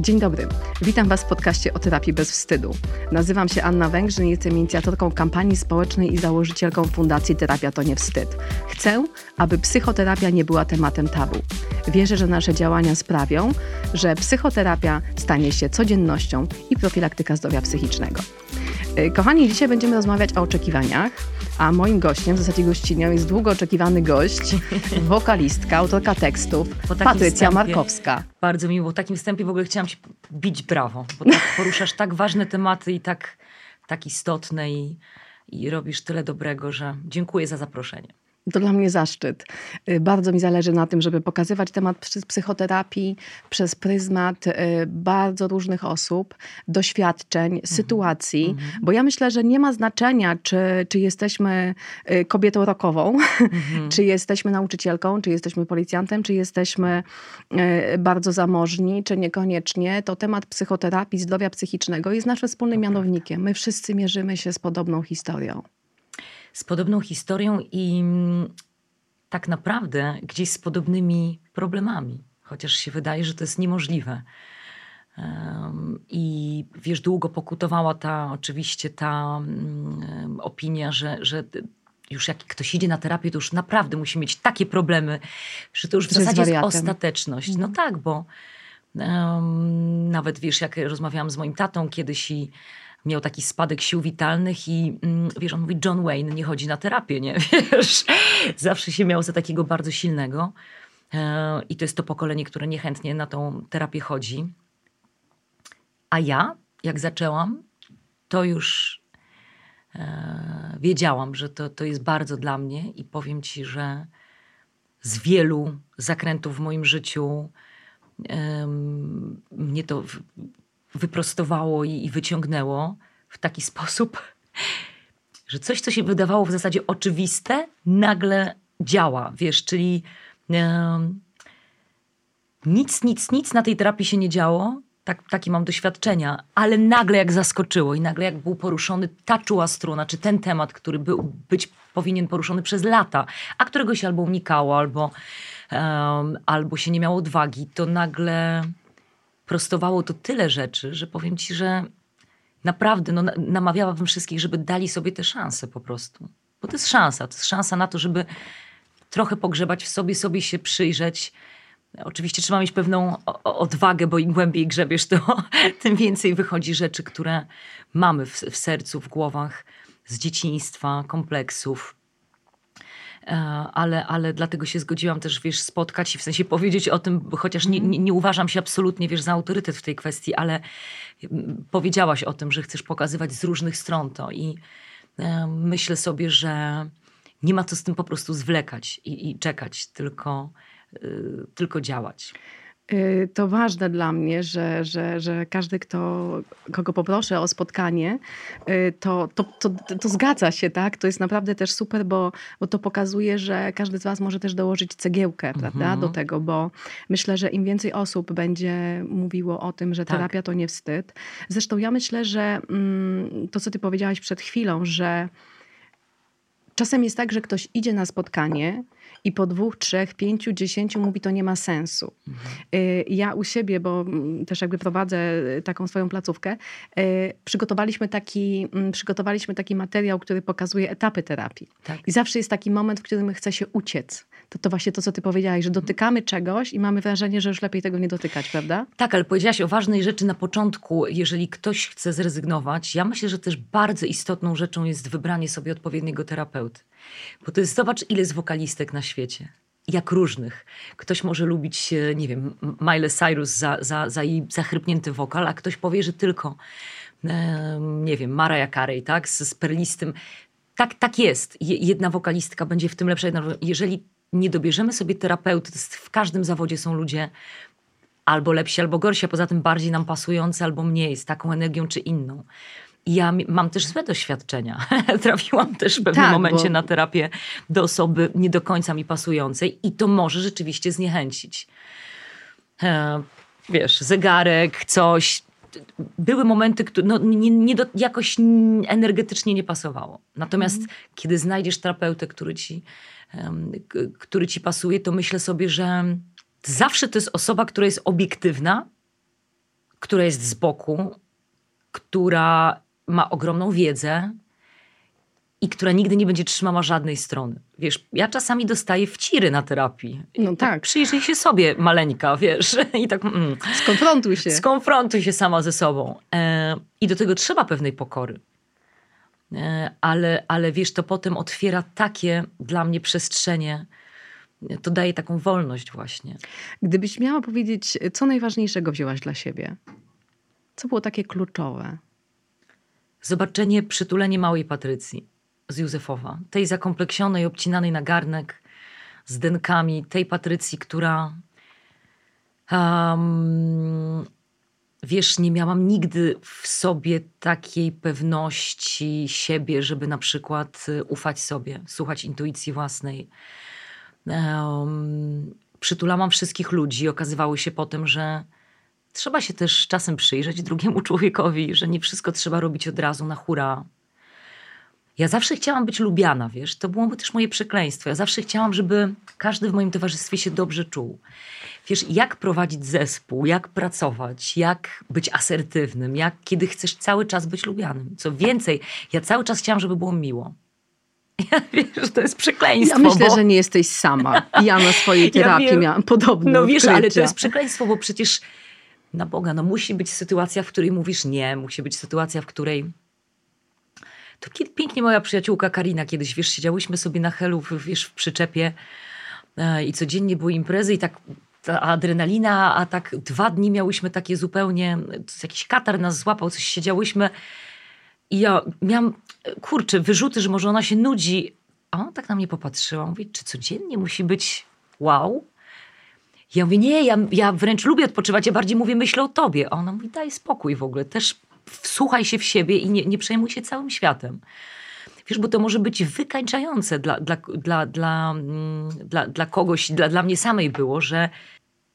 Dzień dobry. Witam Was w podcaście o terapii bez wstydu. Nazywam się Anna Węgrzyn jestem inicjatorką kampanii społecznej i założycielką Fundacji Terapia to nie wstyd. Chcę, aby psychoterapia nie była tematem tabu. Wierzę, że nasze działania sprawią, że psychoterapia stanie się codziennością i profilaktyka zdrowia psychicznego. Y, kochani, dzisiaj będziemy rozmawiać o oczekiwaniach, a moim gościem, w zasadzie gościnią, jest długo oczekiwany gość, wokalistka, autorka tekstów, Patrycja wstępie, Markowska. Bardzo miło. W takim wstępie w ogóle chciałam ci bić brawo, bo tak poruszasz tak ważne tematy i tak, tak istotne i, i robisz tyle dobrego, że dziękuję za zaproszenie. To dla mnie zaszczyt. Y, bardzo mi zależy na tym, żeby pokazywać temat psychoterapii przez pryzmat y, bardzo różnych osób, doświadczeń, mhm. sytuacji, mhm. bo ja myślę, że nie ma znaczenia, czy, czy jesteśmy y, kobietą rokową, mhm. czy jesteśmy nauczycielką, czy jesteśmy policjantem, czy jesteśmy bardzo zamożni, czy niekoniecznie. To temat psychoterapii, zdrowia psychicznego jest naszym wspólnym mianownikiem. My wszyscy mierzymy się z podobną historią z podobną historią i mm, tak naprawdę gdzieś z podobnymi problemami, chociaż się wydaje, że to jest niemożliwe. I wiesz, długo pokutowała ta oczywiście ta um, opinia, że, że już jak ktoś idzie na terapię, to już naprawdę musi mieć takie problemy, że to już w zasadzie jest, jest ostateczność. No mhm. tak, bo um, nawet wiesz, jak rozmawiałam z moim tatą kiedyś i miał taki spadek sił witalnych i mm, wiesz, on mówi, John Wayne nie chodzi na terapię, nie? Wiesz, zawsze się miał za takiego bardzo silnego. E, I to jest to pokolenie, które niechętnie na tą terapię chodzi. A ja, jak zaczęłam, to już e, wiedziałam, że to, to jest bardzo dla mnie i powiem ci, że z wielu zakrętów w moim życiu mnie to wyprostowało i, i wyciągnęło w taki sposób, że coś, co się wydawało w zasadzie oczywiste, nagle działa, wiesz, czyli nic, nic, nic na tej terapii się nie działo, tak, takie mam doświadczenia, ale nagle jak zaskoczyło i nagle jak był poruszony ta czuła struna, czy ten temat, który był, być powinien poruszony przez lata, a którego się albo unikało, albo, albo się nie miało odwagi, to nagle prostowało to tyle rzeczy, że powiem ci, że naprawdę no, namawiałabym wszystkich, żeby dali sobie tę szansę po prostu. Bo to jest szansa, to jest szansa na to, żeby trochę pogrzebać w sobie, sobie się przyjrzeć. Oczywiście trzeba mieć pewną odwagę, bo im głębiej grzebiesz, to tym więcej wychodzi rzeczy, które mamy w, w sercu, w głowach z dzieciństwa, kompleksów, ale, ale dlatego się zgodziłam też, wiesz, spotkać i w sensie powiedzieć o tym, chociaż nie, nie, nie uważam się absolutnie, wiesz, za autorytet w tej kwestii, ale powiedziałaś o tym, że chcesz pokazywać z różnych stron to i e, myślę sobie, że nie ma co z tym po prostu zwlekać i, i czekać, tylko, y, tylko działać. Y, to ważne dla mnie, że, że, że każdy, kto, kogo poproszę o spotkanie, y, to, to, to, to zgadza się, tak? To jest naprawdę też super, bo, bo to pokazuje, że każdy z Was może też dołożyć cegiełkę, mhm. prawda, do tego, bo myślę, że im więcej osób będzie mówiło o tym, że tak. terapia to nie wstyd. Zresztą ja myślę, że mm, to, co Ty powiedziałaś przed chwilą, że czasem jest tak, że ktoś idzie na spotkanie, i po dwóch, trzech, pięciu, dziesięciu mówi, to nie ma sensu. Y, ja u siebie, bo mm, też jakby prowadzę taką swoją placówkę, y, przygotowaliśmy taki, mm, przygotowaliśmy taki materiał, który pokazuje etapy terapii. Tak. I zawsze jest taki moment, w którym chce się uciec. To, to właśnie to, co ty powiedziałaś, że dotykamy czegoś i mamy wrażenie, że już lepiej tego nie dotykać, prawda? Tak, ale powiedziałaś o ważnej rzeczy na początku. Jeżeli ktoś chce zrezygnować, ja myślę, że też bardzo istotną rzeczą jest wybranie sobie odpowiedniego terapeuty. Bo to jest, zobacz, ile jest wokalistek na świecie. Jak różnych. Ktoś może lubić, nie wiem, Miley Cyrus za, za, za jej zachrypnięty wokal, a ktoś powie, że tylko, e, nie wiem, Mariah Carey, tak, z, z perlistym. Tak, tak jest. Jedna wokalistka będzie w tym lepsza. Jeżeli nie dobierzemy sobie terapeuty, w każdym zawodzie są ludzie albo lepsi, albo gorsi, a poza tym bardziej nam pasujący, albo mniej, z taką energią czy inną. Ja mam też złe doświadczenia. Trafiłam też w pewnym tak, momencie bo... na terapię do osoby nie do końca mi pasującej i to może rzeczywiście zniechęcić. E, wiesz, zegarek, coś. Były momenty, które no, nie, nie do, jakoś energetycznie nie pasowało. Natomiast mm. kiedy znajdziesz terapeutę, który ci, który ci pasuje, to myślę sobie, że zawsze to jest osoba, która jest obiektywna, która jest z boku, która ma ogromną wiedzę i która nigdy nie będzie trzymała żadnej strony. Wiesz, ja czasami dostaję wciry na terapii. No tak. Przyjrzyj się sobie, maleńka, wiesz. I tak mm, Skonfrontuj się. skonfrontuj się sama ze sobą. E, I do tego trzeba pewnej pokory. E, ale, ale wiesz, to potem otwiera takie dla mnie przestrzenie, e, to daje taką wolność właśnie. Gdybyś miała powiedzieć, co najważniejszego wzięłaś dla siebie? Co było takie kluczowe? Zobaczenie, przytulenie małej Patrycji z Józefowa. Tej zakompleksionej, obcinanej na garnek, z denkami. Tej Patrycji, która... Um, wiesz, nie miałam nigdy w sobie takiej pewności siebie, żeby na przykład y, ufać sobie, słuchać intuicji własnej. Um, przytulałam wszystkich ludzi. Okazywało się potem, że trzeba się też czasem przyjrzeć drugiemu człowiekowi, że nie wszystko trzeba robić od razu na hura. Ja zawsze chciałam być lubiana, wiesz, to było też moje przekleństwo. Ja zawsze chciałam, żeby każdy w moim towarzystwie się dobrze czuł. Wiesz, jak prowadzić zespół, jak pracować, jak być asertywnym, jak kiedy chcesz cały czas być lubianym. Co więcej, ja cały czas chciałam, żeby było miło. Ja wiesz, to jest przekleństwo. Ja myślę, bo... że nie jesteś sama. Ja na swojej terapii wiem. miałam podobne No wiesz, ale to odkrycia. jest przekleństwo, bo przecież na Boga, no musi być sytuacja, w której mówisz nie, musi być sytuacja, w której to pięknie moja przyjaciółka Karina kiedyś, wiesz, siedziałyśmy sobie na helu, wiesz, w przyczepie e, i codziennie były imprezy i tak ta adrenalina, a tak dwa dni miałyśmy takie zupełnie, jakiś katar nas złapał, coś siedziałyśmy i ja miałam, e, kurczę, wyrzuty, że może ona się nudzi. A ona tak na mnie popatrzyła, mówi, czy codziennie musi być wow? Ja mówię, nie, ja, ja wręcz lubię odpoczywać, ja bardziej mówię, myślę o tobie. A ona mówi, daj spokój w ogóle, też wsłuchaj się w siebie i nie, nie przejmuj się całym światem. Wiesz, bo to może być wykańczające dla, dla, dla, dla, mm, dla, dla kogoś, dla, dla mnie samej było, że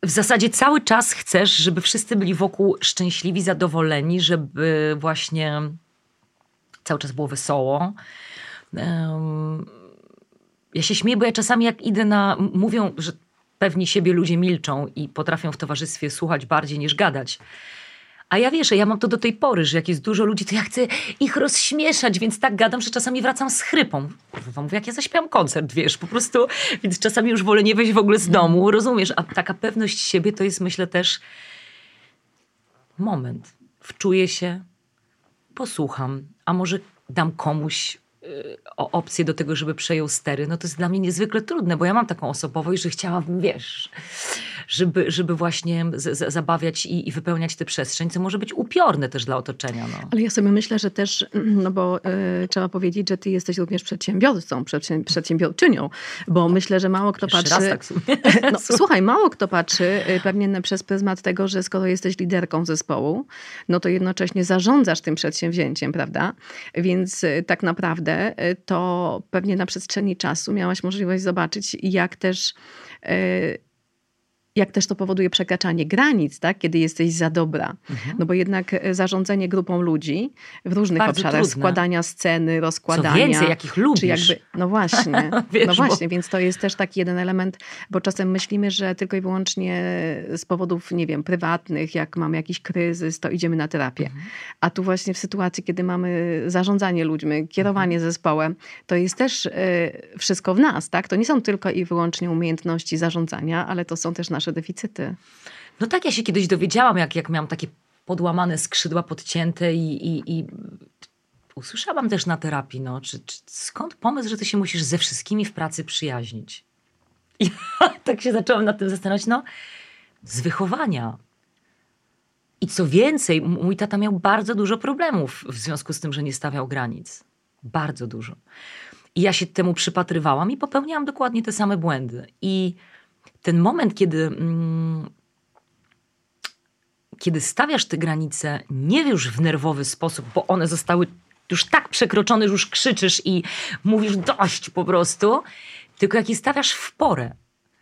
w zasadzie cały czas chcesz, żeby wszyscy byli wokół szczęśliwi, zadowoleni, żeby właśnie cały czas było wesoło. Ja się śmieję, bo ja czasami jak idę na... Mówią, że pewni siebie ludzie milczą i potrafią w towarzystwie słuchać bardziej niż gadać. A ja wiesz, ja mam to do tej pory, że jak jest dużo ludzi, to ja chcę ich rozśmieszać, więc tak gadam, że czasami wracam z chrypą. Kurwa, mówię, jak ja zaśpiewam koncert, wiesz, po prostu, więc czasami już wolę nie wejść w ogóle z domu, rozumiesz? A taka pewność siebie to jest, myślę, też moment. Wczuję się, posłucham, a może dam komuś y, o opcję do tego, żeby przejął stery, no to jest dla mnie niezwykle trudne, bo ja mam taką osobowość, że chciałabym, wiesz, żeby, żeby właśnie z, z, zabawiać i, i wypełniać tę przestrzeń, co może być upiorne też dla otoczenia. No. Ale ja sobie myślę, że też, no bo e, trzeba powiedzieć, że ty jesteś również przedsiębiorcą, przedsię- przedsiębiorczynią, bo myślę, że mało kto Jeszcze patrzy... raz tak. No, słuchaj, mało kto patrzy y, pewnie na- przez pryzmat tego, że skoro jesteś liderką zespołu, no to jednocześnie zarządzasz tym przedsięwzięciem, prawda? Więc y, tak naprawdę y, to pewnie na przestrzeni czasu miałaś możliwość zobaczyć, jak też. Jak też to powoduje przekraczanie granic, tak? kiedy jesteś za dobra. Mhm. No bo jednak y, zarządzanie grupą ludzi w różnych Bardzo obszarach, trudne. składania sceny, Co rozkładania. więcej, jakich lubisz. Czy jakby, no właśnie, Wiesz, no bo- właśnie, więc to jest też taki jeden element, bo czasem myślimy, że tylko i wyłącznie z powodów, nie wiem, prywatnych, jak mamy jakiś kryzys, to idziemy na terapię. Mhm. A tu właśnie w sytuacji, kiedy mamy zarządzanie ludźmi, kierowanie Mhm. zespołem, to jest też y, wszystko w nas, tak? To nie są tylko i wyłącznie umiejętności zarządzania, ale to są też nasze deficyty. No tak, ja się kiedyś dowiedziałam, jak, jak miałam takie podłamane skrzydła, podcięte i, i, i usłyszałam też na terapii, no, czy, czy, skąd pomysł, że ty się musisz ze wszystkimi w pracy przyjaźnić? I tak się zaczęłam nad tym zastanawiać, no, z wychowania. I co więcej, mój tata miał bardzo dużo problemów w związku z tym, że nie stawiał granic. Bardzo dużo. I ja się temu przypatrywałam i popełniałam dokładnie te same błędy. I ten moment, kiedy, mm, kiedy stawiasz te granice nie już w nerwowy sposób, bo one zostały już tak przekroczone, że już krzyczysz i mówisz dość po prostu, tylko jak je stawiasz w porę.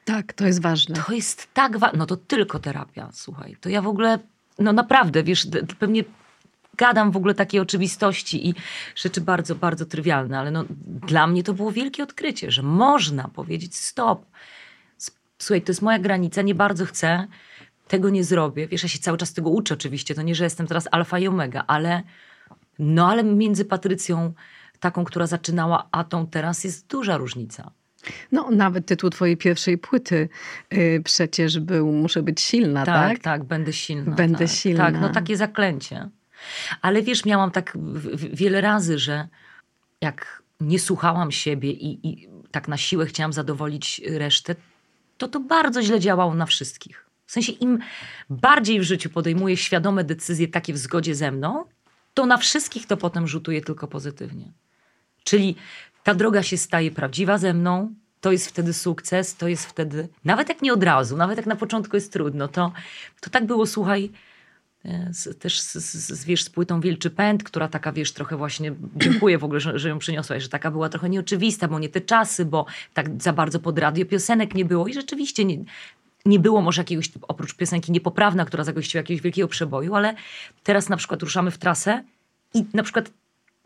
Tak, to jest ważne. To jest tak ważne. No to tylko terapia, słuchaj. To ja w ogóle, no naprawdę, wiesz, pewnie gadam w ogóle takie oczywistości i rzeczy bardzo, bardzo trywialne, ale no, dla mnie to było wielkie odkrycie, że można powiedzieć stop. Słuchaj, to jest moja granica, nie bardzo chcę. tego nie zrobię, wiesz, ja się cały czas tego uczę oczywiście, to nie, że jestem teraz alfa i omega, ale no ale między Patrycją taką, która zaczynała, a tą teraz jest duża różnica. No, nawet tytuł twojej pierwszej płyty y, przecież był Muszę być silna, tak? Tak, tak, będę silna. Będę tak, silna. Tak, no takie zaklęcie. Ale wiesz, miałam tak wiele razy, że jak nie słuchałam siebie i, i tak na siłę chciałam zadowolić resztę, to to bardzo źle działało na wszystkich. W sensie im bardziej w życiu podejmuję świadome decyzje takie w zgodzie ze mną, to na wszystkich to potem rzutuje tylko pozytywnie. Czyli ta droga się staje prawdziwa ze mną, to jest wtedy sukces, to jest wtedy, nawet jak nie od razu, nawet jak na początku jest trudno, to, to tak było, słuchaj, z, też z, z, z, wiesz, z płytą Wilczy Pęd, która taka, wiesz, trochę właśnie, dziękuję w ogóle, że, że ją przyniosłaś, że taka była trochę nieoczywista, bo nie te czasy, bo tak za bardzo pod radio piosenek nie było i rzeczywiście nie, nie było może jakiegoś, oprócz piosenki Niepoprawna, która zagościła jakiegoś wielkiego przeboju, ale teraz na przykład ruszamy w trasę i na przykład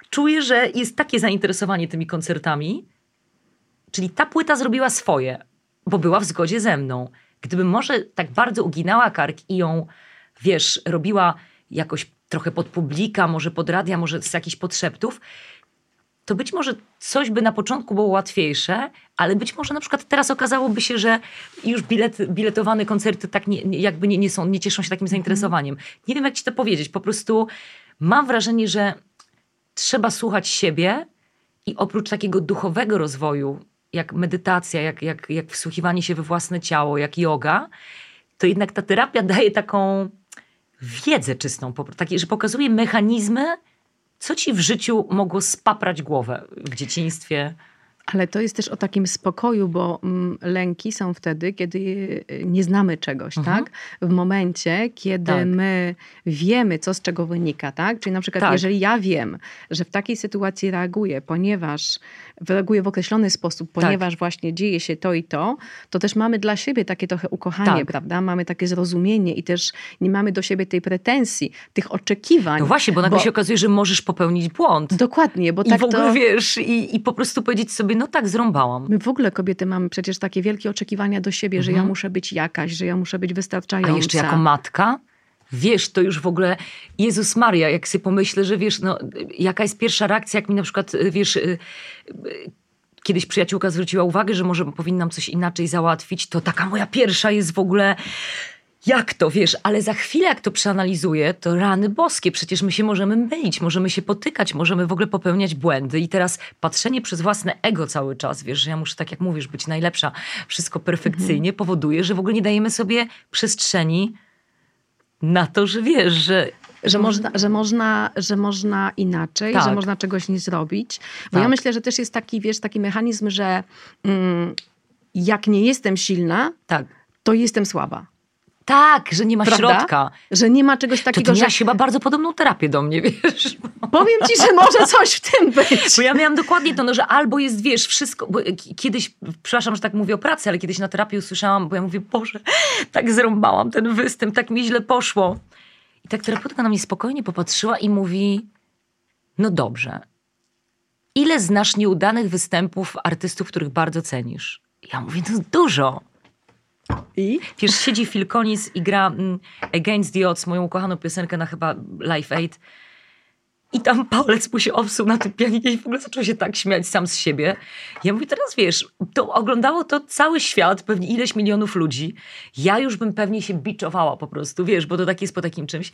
czuję, że jest takie zainteresowanie tymi koncertami, czyli ta płyta zrobiła swoje, bo była w zgodzie ze mną. Gdybym może tak bardzo uginała kark i ją, wiesz, robiła jakoś trochę pod publika, może pod radia, może z jakichś podszeptów, to być może coś by na początku było łatwiejsze, ale być może na przykład teraz okazałoby się, że już bilet, biletowane koncerty tak nie, jakby nie, nie, są, nie cieszą się takim zainteresowaniem. Nie wiem, jak ci to powiedzieć. Po prostu mam wrażenie, że trzeba słuchać siebie i oprócz takiego duchowego rozwoju, jak medytacja, jak, jak, jak wsłuchiwanie się we własne ciało, jak yoga, to jednak ta terapia daje taką wiedzę czystą, takie, że pokazuje mechanizmy, co ci w życiu mogło spaprać głowę w dzieciństwie? Ale to jest też o takim spokoju, bo mm, lęki są wtedy, kiedy y, nie znamy czegoś, mhm. tak? W momencie, kiedy tak. my wiemy, co z czego wynika, tak? Czyli na przykład, tak. jeżeli ja wiem, że w takiej sytuacji reaguję, ponieważ reaguję w określony sposób, tak. ponieważ tak. właśnie dzieje się to i to, to też mamy dla siebie takie trochę ukochanie, tak. prawda? Mamy takie zrozumienie i też nie mamy do siebie tej pretensji, tych oczekiwań. No właśnie, bo nagle bo... się okazuje, że możesz popełnić błąd. Dokładnie, bo I tak w ogóle to... wiesz, i, i po prostu powiedzieć sobie, no tak, zrąbałam. My w ogóle kobiety mamy przecież takie wielkie oczekiwania do siebie, mhm. że ja mhm. muszę być jakaś, że ja muszę być wystarczająca. A jeszcze jako matka? Wiesz, to już w ogóle, Jezus Maria, jak sobie pomyślę, że wiesz, no, jaka jest pierwsza reakcja, jak mi na przykład, wiesz, y, y, kiedyś przyjaciółka zwróciła uwagę, że może powinnam coś inaczej załatwić, to taka moja pierwsza jest w ogóle jak to, wiesz, ale za chwilę jak to przeanalizuję, to rany boskie, przecież my się możemy mylić, możemy się potykać, możemy w ogóle popełniać błędy i teraz patrzenie przez własne ego cały czas, wiesz, że ja muszę, tak jak mówisz, być najlepsza, wszystko perfekcyjnie, mhm. powoduje, że w ogóle nie dajemy sobie przestrzeni na to, że wiesz, że że można, że można, że można inaczej, tak. że można czegoś nie zrobić. Bo tak. ja myślę, że też jest taki, wiesz, taki mechanizm, że mm, jak nie jestem silna, tak. to jestem słaba. Tak, że nie ma Prawda? środka. Że nie ma czegoś takiego, to ty że... chyba bardzo podobną terapię do mnie, wiesz. Powiem ci, że może coś w tym być. Bo ja miałam dokładnie to, no, że albo jest, wiesz, wszystko... Bo kiedyś, przepraszam, że tak mówię o pracy, ale kiedyś na terapii usłyszałam, bo ja mówię, Boże, tak zrąbałam ten występ, tak mi źle poszło. I tak terapeutka na mnie spokojnie popatrzyła i mówi, no dobrze, ile znasz nieudanych występów artystów, których bardzo cenisz? Ja mówię, no dużo. I? Wiesz, siedzi Phil Collins i gra mm, Against the Odds, moją ukochaną piosenkę na chyba Live Aid. I tam palec mu się obsuł na tym pianinie i w ogóle zaczął się tak śmiać sam z siebie. Ja mówię, teraz wiesz, to oglądało to cały świat, pewnie ileś milionów ludzi. Ja już bym pewnie się biczowała po prostu, wiesz, bo to tak jest po takim czymś.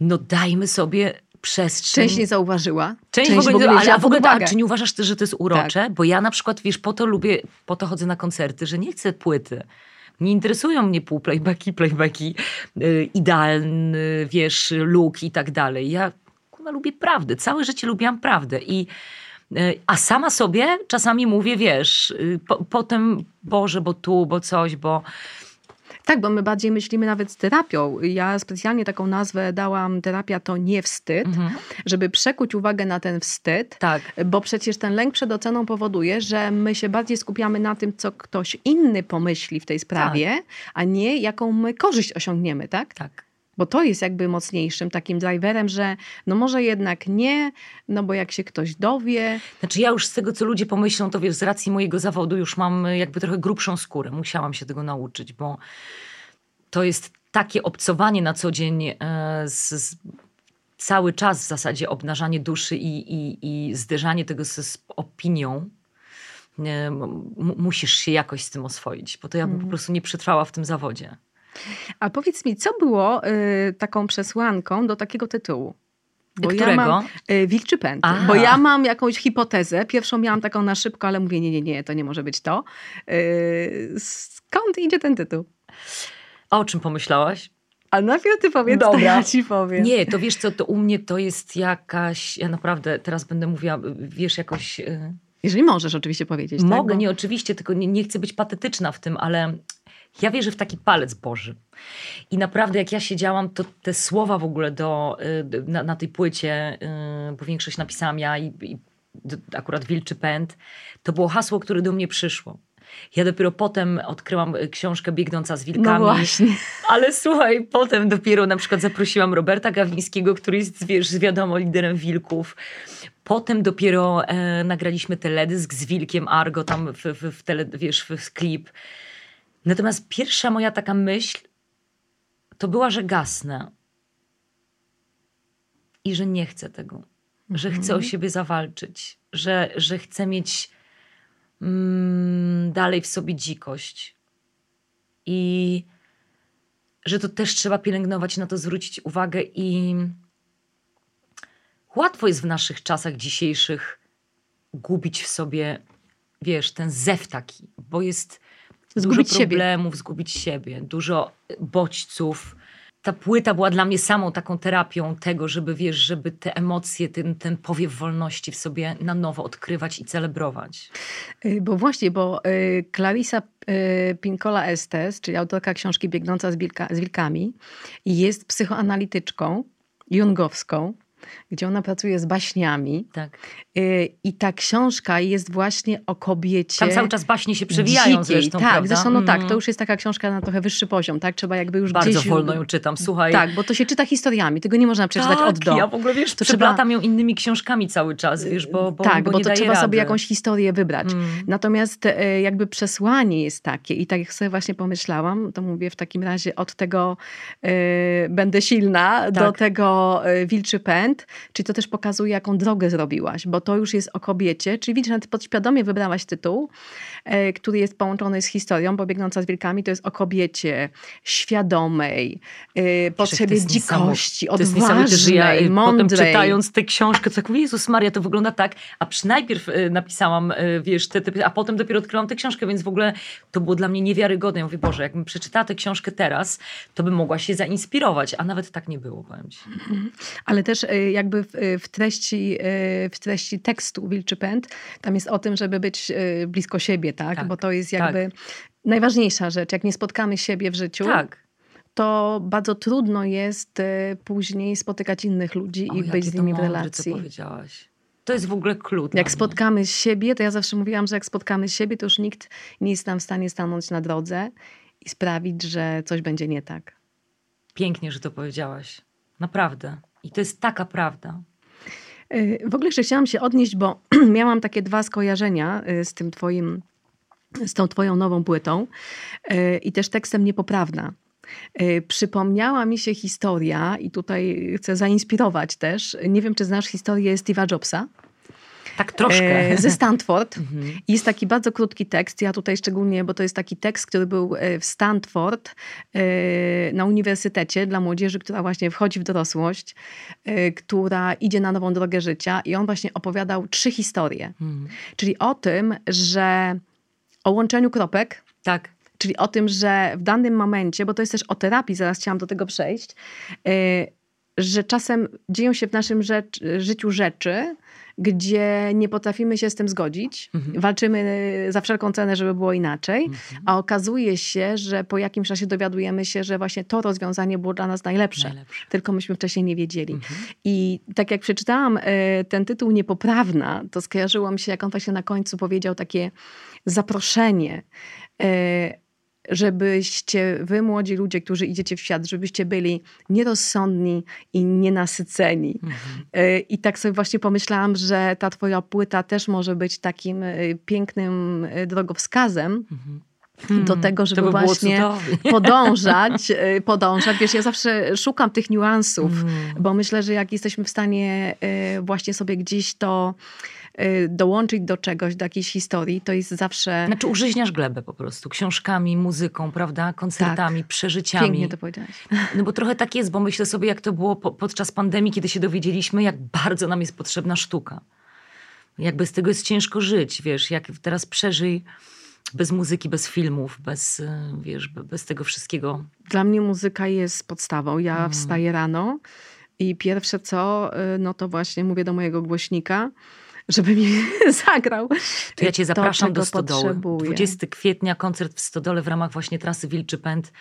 No dajmy sobie przestrzeń. Część nie zauważyła. Część, Część w ogóle, w ogóle ale a w ogóle, a, czy nie uważasz też, że to jest urocze? Tak. Bo ja na przykład, wiesz, po to lubię, po to chodzę na koncerty, że nie chcę płyty. Nie interesują mnie pół playbacki, playbacki, yy, idealny, wiesz, look i tak dalej. Ja kurwa, lubię prawdę. Całe życie lubiłam prawdę. I, yy, a sama sobie czasami mówię, wiesz, yy, po, potem, Boże, bo tu, bo coś, bo tak, bo my bardziej myślimy nawet z terapią. Ja specjalnie taką nazwę dałam terapia to nie wstyd, mhm. żeby przekuć uwagę na ten wstyd, tak. bo przecież ten lęk przed oceną powoduje, że my się bardziej skupiamy na tym, co ktoś inny pomyśli w tej sprawie, tak. a nie jaką my korzyść osiągniemy, tak? Tak. Bo to jest jakby mocniejszym takim driverem, że no może jednak nie, no bo jak się ktoś dowie. Znaczy ja już z tego, co ludzie pomyślą, to wiesz, z racji mojego zawodu już mam jakby trochę grubszą skórę. Musiałam się tego nauczyć, bo to jest takie obcowanie na co dzień e, z, z cały czas w zasadzie obnażanie duszy i, i, i zderzanie tego z, z opinią, e, m- musisz się jakoś z tym oswoić, bo to ja bym Mhm. po prostu nie przetrwała w tym zawodzie. A powiedz mi, co było y, taką przesłanką do takiego tytułu? Którego? ja mam y, Wilczy Aha. bo ja mam jakąś hipotezę. Pierwszą miałam taką na szybko, ale mówię, nie, nie, nie, to nie może być to. Y, skąd idzie ten tytuł? A o czym pomyślałaś? A najpierw ty powiedz, to Dobra. ja ci powiem. Nie, to wiesz co, to u mnie to jest jakaś, ja naprawdę teraz będę mówiła, wiesz, jakoś... e, Jeżeli możesz oczywiście powiedzieć. tak? Mogę, Bo- nie oczywiście, tylko nie, nie chcę być patetyczna w tym, ale ja wierzę w taki palec Boży. I naprawdę jak ja siedziałam, to te słowa w ogóle do, y, na, na tej płycie, y, bo większość napisałam ja i, i akurat Wilczy Pęd, to było hasło, które do mnie przyszło. Ja dopiero potem odkryłam y, książkę Biegnąca z No wilkami. właśnie. Ale słuchaj, potem dopiero na przykład zaprosiłam Roberta Gawińskiego, który jest, wiesz, wiadomo, liderem wilków. Potem dopiero e, nagraliśmy teledysk z wilkiem Argo, tam w, w, w, tele, wiesz, w klip. Natomiast pierwsza moja taka myśl to była, że gasnę. I że nie chcę tego. Że chcę o siebie zawalczyć. Że, że chcę mieć mm, dalej w sobie dzikość. I że to też trzeba pielęgnować, na to zwrócić uwagę i łatwo jest w naszych czasach dzisiejszych gubić w sobie, wiesz, ten zew taki, bo jest Zgubić dużo siebie. problemów, zgubić siebie, dużo bodźców. Ta płyta była dla mnie samą taką terapią tego, żeby, wiesz, żeby te emocje, ten, ten powiew wolności w sobie na nowo odkrywać i celebrować. Y, Bo właśnie, bo y, Clarissa y, Pinkola Estes, czyli autorka książki Biegnąca z, wilka, z wilkami, jest psychoanalityczką jungowską, gdzie ona pracuje z baśniami. Tak. Y, I ta książka jest właśnie o kobiecie. Tam cały czas baśnie się przewijają dzikiej. zresztą, Tak, prawda? zresztą no tak, Mm. to już jest taka książka na trochę wyższy poziom, tak? Trzeba jakby już Bardzo gdzieś... wolno ją czytam, słuchaj. Tak, bo to się czyta historiami, tego nie można przeczytać tak, od do. ja w ogóle, wiesz, To przeplatam ją innymi książkami cały czas, wiesz, bo, bo, tak, bo, bo, to trzeba rady. sobie jakąś historię wybrać. Mm. Natomiast e, jakby przesłanie jest takie i tak jak sobie właśnie pomyślałam, to mówię w takim razie od tego e, będę silna do Tak. tego e, wilczy pęd, czyli to też pokazuje jaką drogę zrobiłaś, bo to już jest o kobiecie, czyli widzisz, ty podświadomie wybrałaś tytuł, który jest połączony z historią, bo Biegnąca z wilkami to jest o kobiecie świadomej, e, potrzebie dzikości, To jest niesamowite, że ja odważnej, y, potem mądrej. czytając tę książkę, to tak mówię, Jezus Maria, to wygląda tak, a przy najpierw y, napisałam, wiesz, te, te, a potem dopiero odkryłam tę książkę, więc w ogóle to było dla mnie niewiarygodne. Ja mówię, Boże, jakbym przeczytała tę książkę teraz, to bym mogła się zainspirować, a nawet tak nie było, powiem ci. Ale też jakby w, w, treści, w treści tekstu Wilczy Pęd, tam jest o tym, żeby być blisko siebie, tak? Tak, Bo to jest tak. jakby najważniejsza rzecz. Jak nie spotkamy siebie w życiu, Tak. to bardzo trudno jest y, później spotykać innych ludzi O, i być z nimi w mądre, relacji. co powiedziałaś. To jest w ogóle klucz. Jak mnie. spotkamy siebie, to ja zawsze mówiłam, że jak spotkamy siebie, to już nikt nie jest nam w stanie stanąć na drodze i sprawić, że coś będzie nie tak. Pięknie, że to powiedziałaś. Naprawdę. I to jest taka prawda. Y, W ogóle jeszcze chciałam się odnieść, bo miałam takie dwa skojarzenia y, z tym twoim, z tą twoją nową płytą y, i też tekstem Niepoprawna. Y, Przypomniała mi się historia i tutaj chcę zainspirować też. Nie wiem, czy znasz historię Steve'a Jobsa Tak troszkę. e, ze Stanford. Mhm. Jest taki bardzo krótki tekst. Ja tutaj szczególnie, bo to jest taki tekst, który był e, w Stanford e, na uniwersytecie dla młodzieży, która właśnie wchodzi w dorosłość, e, która idzie na nową drogę życia. I on właśnie opowiadał trzy historie. Mhm. Czyli o tym, że o łączeniu kropek, Tak. czyli o tym, że w danym momencie, bo to jest też o terapii, zaraz chciałam do tego przejść, e, że czasem dzieją się w naszym rzecz, życiu rzeczy, gdzie nie potrafimy się z tym zgodzić. Mhm. Walczymy za wszelką cenę, żeby było inaczej, Mhm. a okazuje się, że po jakimś czasie dowiadujemy się, że właśnie to rozwiązanie było dla nas najlepsze. Najlepsze. Tylko myśmy wcześniej nie wiedzieli. Mhm. I tak jak przeczytałam e, ten tytuł Niepoprawna, to skojarzyło mi się, jak on właśnie na końcu powiedział takie zaproszenie, e, żebyście wy, młodzi ludzie, którzy idziecie w świat, żebyście byli nierozsądni i nienasyceni. Mhm. E, I tak sobie właśnie pomyślałam, że ta twoja płyta też może być takim e, pięknym drogowskazem, Mhm. do tego, żeby Hmm, by właśnie podążać, podążać. Wiesz, ja zawsze szukam tych niuansów, Mm. bo myślę, że jak jesteśmy w stanie właśnie sobie gdzieś to dołączyć do czegoś, do jakiejś historii, to jest zawsze Znaczy użyźniasz glebę po prostu, książkami, muzyką, prawda, koncertami, przeżyciami. pięknie to powiedziałaś. No bo trochę tak jest, bo myślę sobie, jak to było po, podczas pandemii, kiedy się dowiedzieliśmy, jak bardzo nam jest potrzebna sztuka. Jak bez tego jest ciężko żyć, wiesz, jak teraz przeżyj bez muzyki, bez filmów, bez, y, wiesz, be- bez tego wszystkiego. Dla mnie muzyka jest podstawą. Ja Mm. wstaję rano i pierwsze co, y, no to właśnie mówię do mojego głośnika, żeby mi zagrał. To ja cię zapraszam czego do Stodoły. potrzebuję. 20 kwietnia koncert w Stodole w ramach właśnie trasy Wilczy Pęd.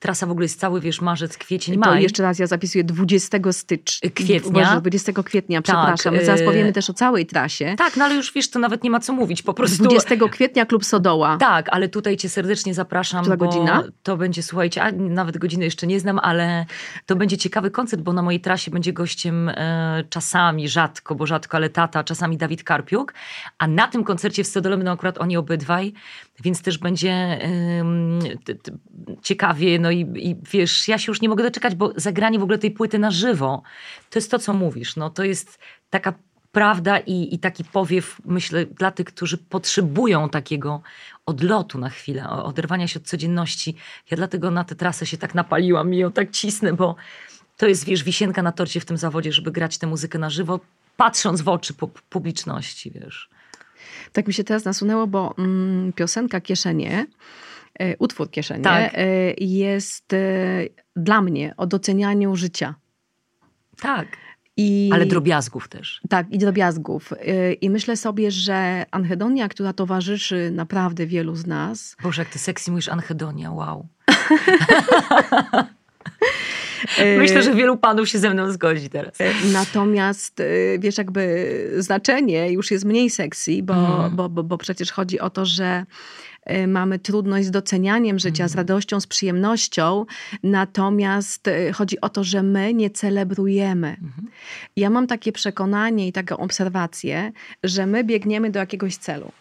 Trasa w ogóle jest cały, wiesz, marzec, kwiecień, To maj. jeszcze raz ja zapisuję 20 stycznia. Kwietnia. Boże, 20 kwietnia, przepraszam. My zaraz y- powiemy też o całej trasie. Tak, no ale już wiesz, to nawet nie ma co mówić, po prostu... 20 kwietnia Klub Sodoła. Tak, ale tutaj cię serdecznie zapraszam, Która godzina? to będzie, słuchajcie, a nawet godziny jeszcze nie znam, ale to będzie ciekawy koncert, bo na mojej trasie będzie gościem e, czasami, rzadko, bo rzadko, ale tata, czasami Dawid Karpiuk, a na tym koncercie w Stodole będą akurat oni obydwaj, więc też będzie em, t, t, ciekawie, no i, i wiesz, ja się już nie mogę doczekać, bo zagranie w ogóle tej płyty na żywo, to jest to, co mówisz, no to jest taka prawda i, i taki powiew, myślę, dla tych, którzy potrzebują takiego odlotu na chwilę, oderwania się od codzienności. Ja dlatego na tę trasę się tak napaliłam i ją tak cisnę, bo to jest, wiesz, wisienka na torcie w tym zawodzie, żeby grać tę muzykę na żywo, patrząc w oczy pu- publiczności, wiesz. Tak mi się teraz nasunęło, bo mm, piosenka Kieszenie, utwór Kieszenie Tak. e, jest e, dla mnie o docenianiu życia. Tak, I, ale drobiazgów też. Tak, i drobiazgów. E, I myślę sobie, że anhedonia, która towarzyszy naprawdę wielu z nas, Boże, jak ty seksy mówisz Anhedonia, wow. e, Myślę, że wielu panów się ze mną zgodzi teraz. E, Natomiast, wiesz, jakby znaczenie już jest mniej sexy, bo, Mhm. bo, bo, bo przecież chodzi o to, że mamy trudność z docenianiem życia, z Mhm. radością, z przyjemnością, natomiast y, chodzi o to, że my nie celebrujemy. Mhm. Ja mam takie przekonanie i taką obserwację, że my biegniemy do jakiegoś celu.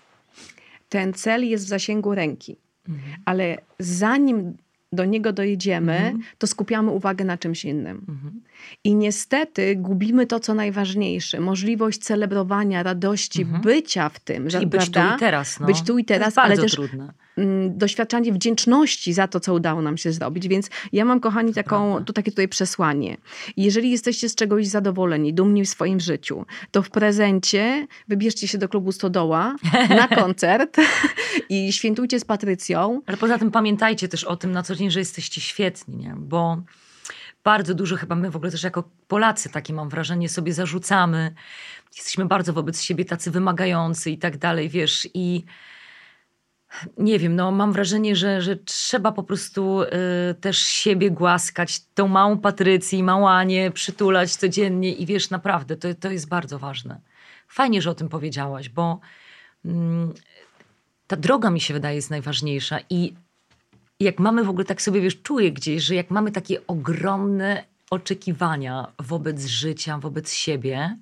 Ten cel jest w zasięgu ręki, Mhm. ale zanim do niego dojedziemy, Mhm. to skupiamy uwagę na czymś innym. Mhm. I niestety gubimy to, co najważniejsze, możliwość celebrowania radości, Mhm. bycia w tym, Czyli że, być tu prawda? i teraz. No. Być tu i teraz, ale bardzo też trudne. Mm, doświadczanie wdzięczności za to, co udało nam się zrobić. Więc ja mam, kochani, taką, tu takie tutaj przesłanie. Jeżeli jesteście z czegoś zadowoleni, dumni w swoim życiu, to w prezencie wybierzcie się do klubu Stodoła na koncert i świętujcie z Patrycją. Ale poza tym pamiętajcie też o tym na co dzień, że jesteście świetni, nie? bo bardzo dużo chyba my w ogóle też jako Polacy, takie mam wrażenie, sobie zarzucamy. Jesteśmy bardzo wobec siebie tacy wymagający i tak dalej, wiesz, i nie wiem, no mam wrażenie, że, że trzeba po prostu y, też siebie głaskać, tą małą Patrycję i małą Anię przytulać codziennie i wiesz, naprawdę, to, to jest bardzo ważne. Fajnie, że o tym powiedziałaś, bo mm, ta droga mi się wydaje jest najważniejsza i jak mamy w ogóle, tak sobie wiesz, czuję gdzieś, że jak mamy takie ogromne oczekiwania wobec życia, wobec siebie,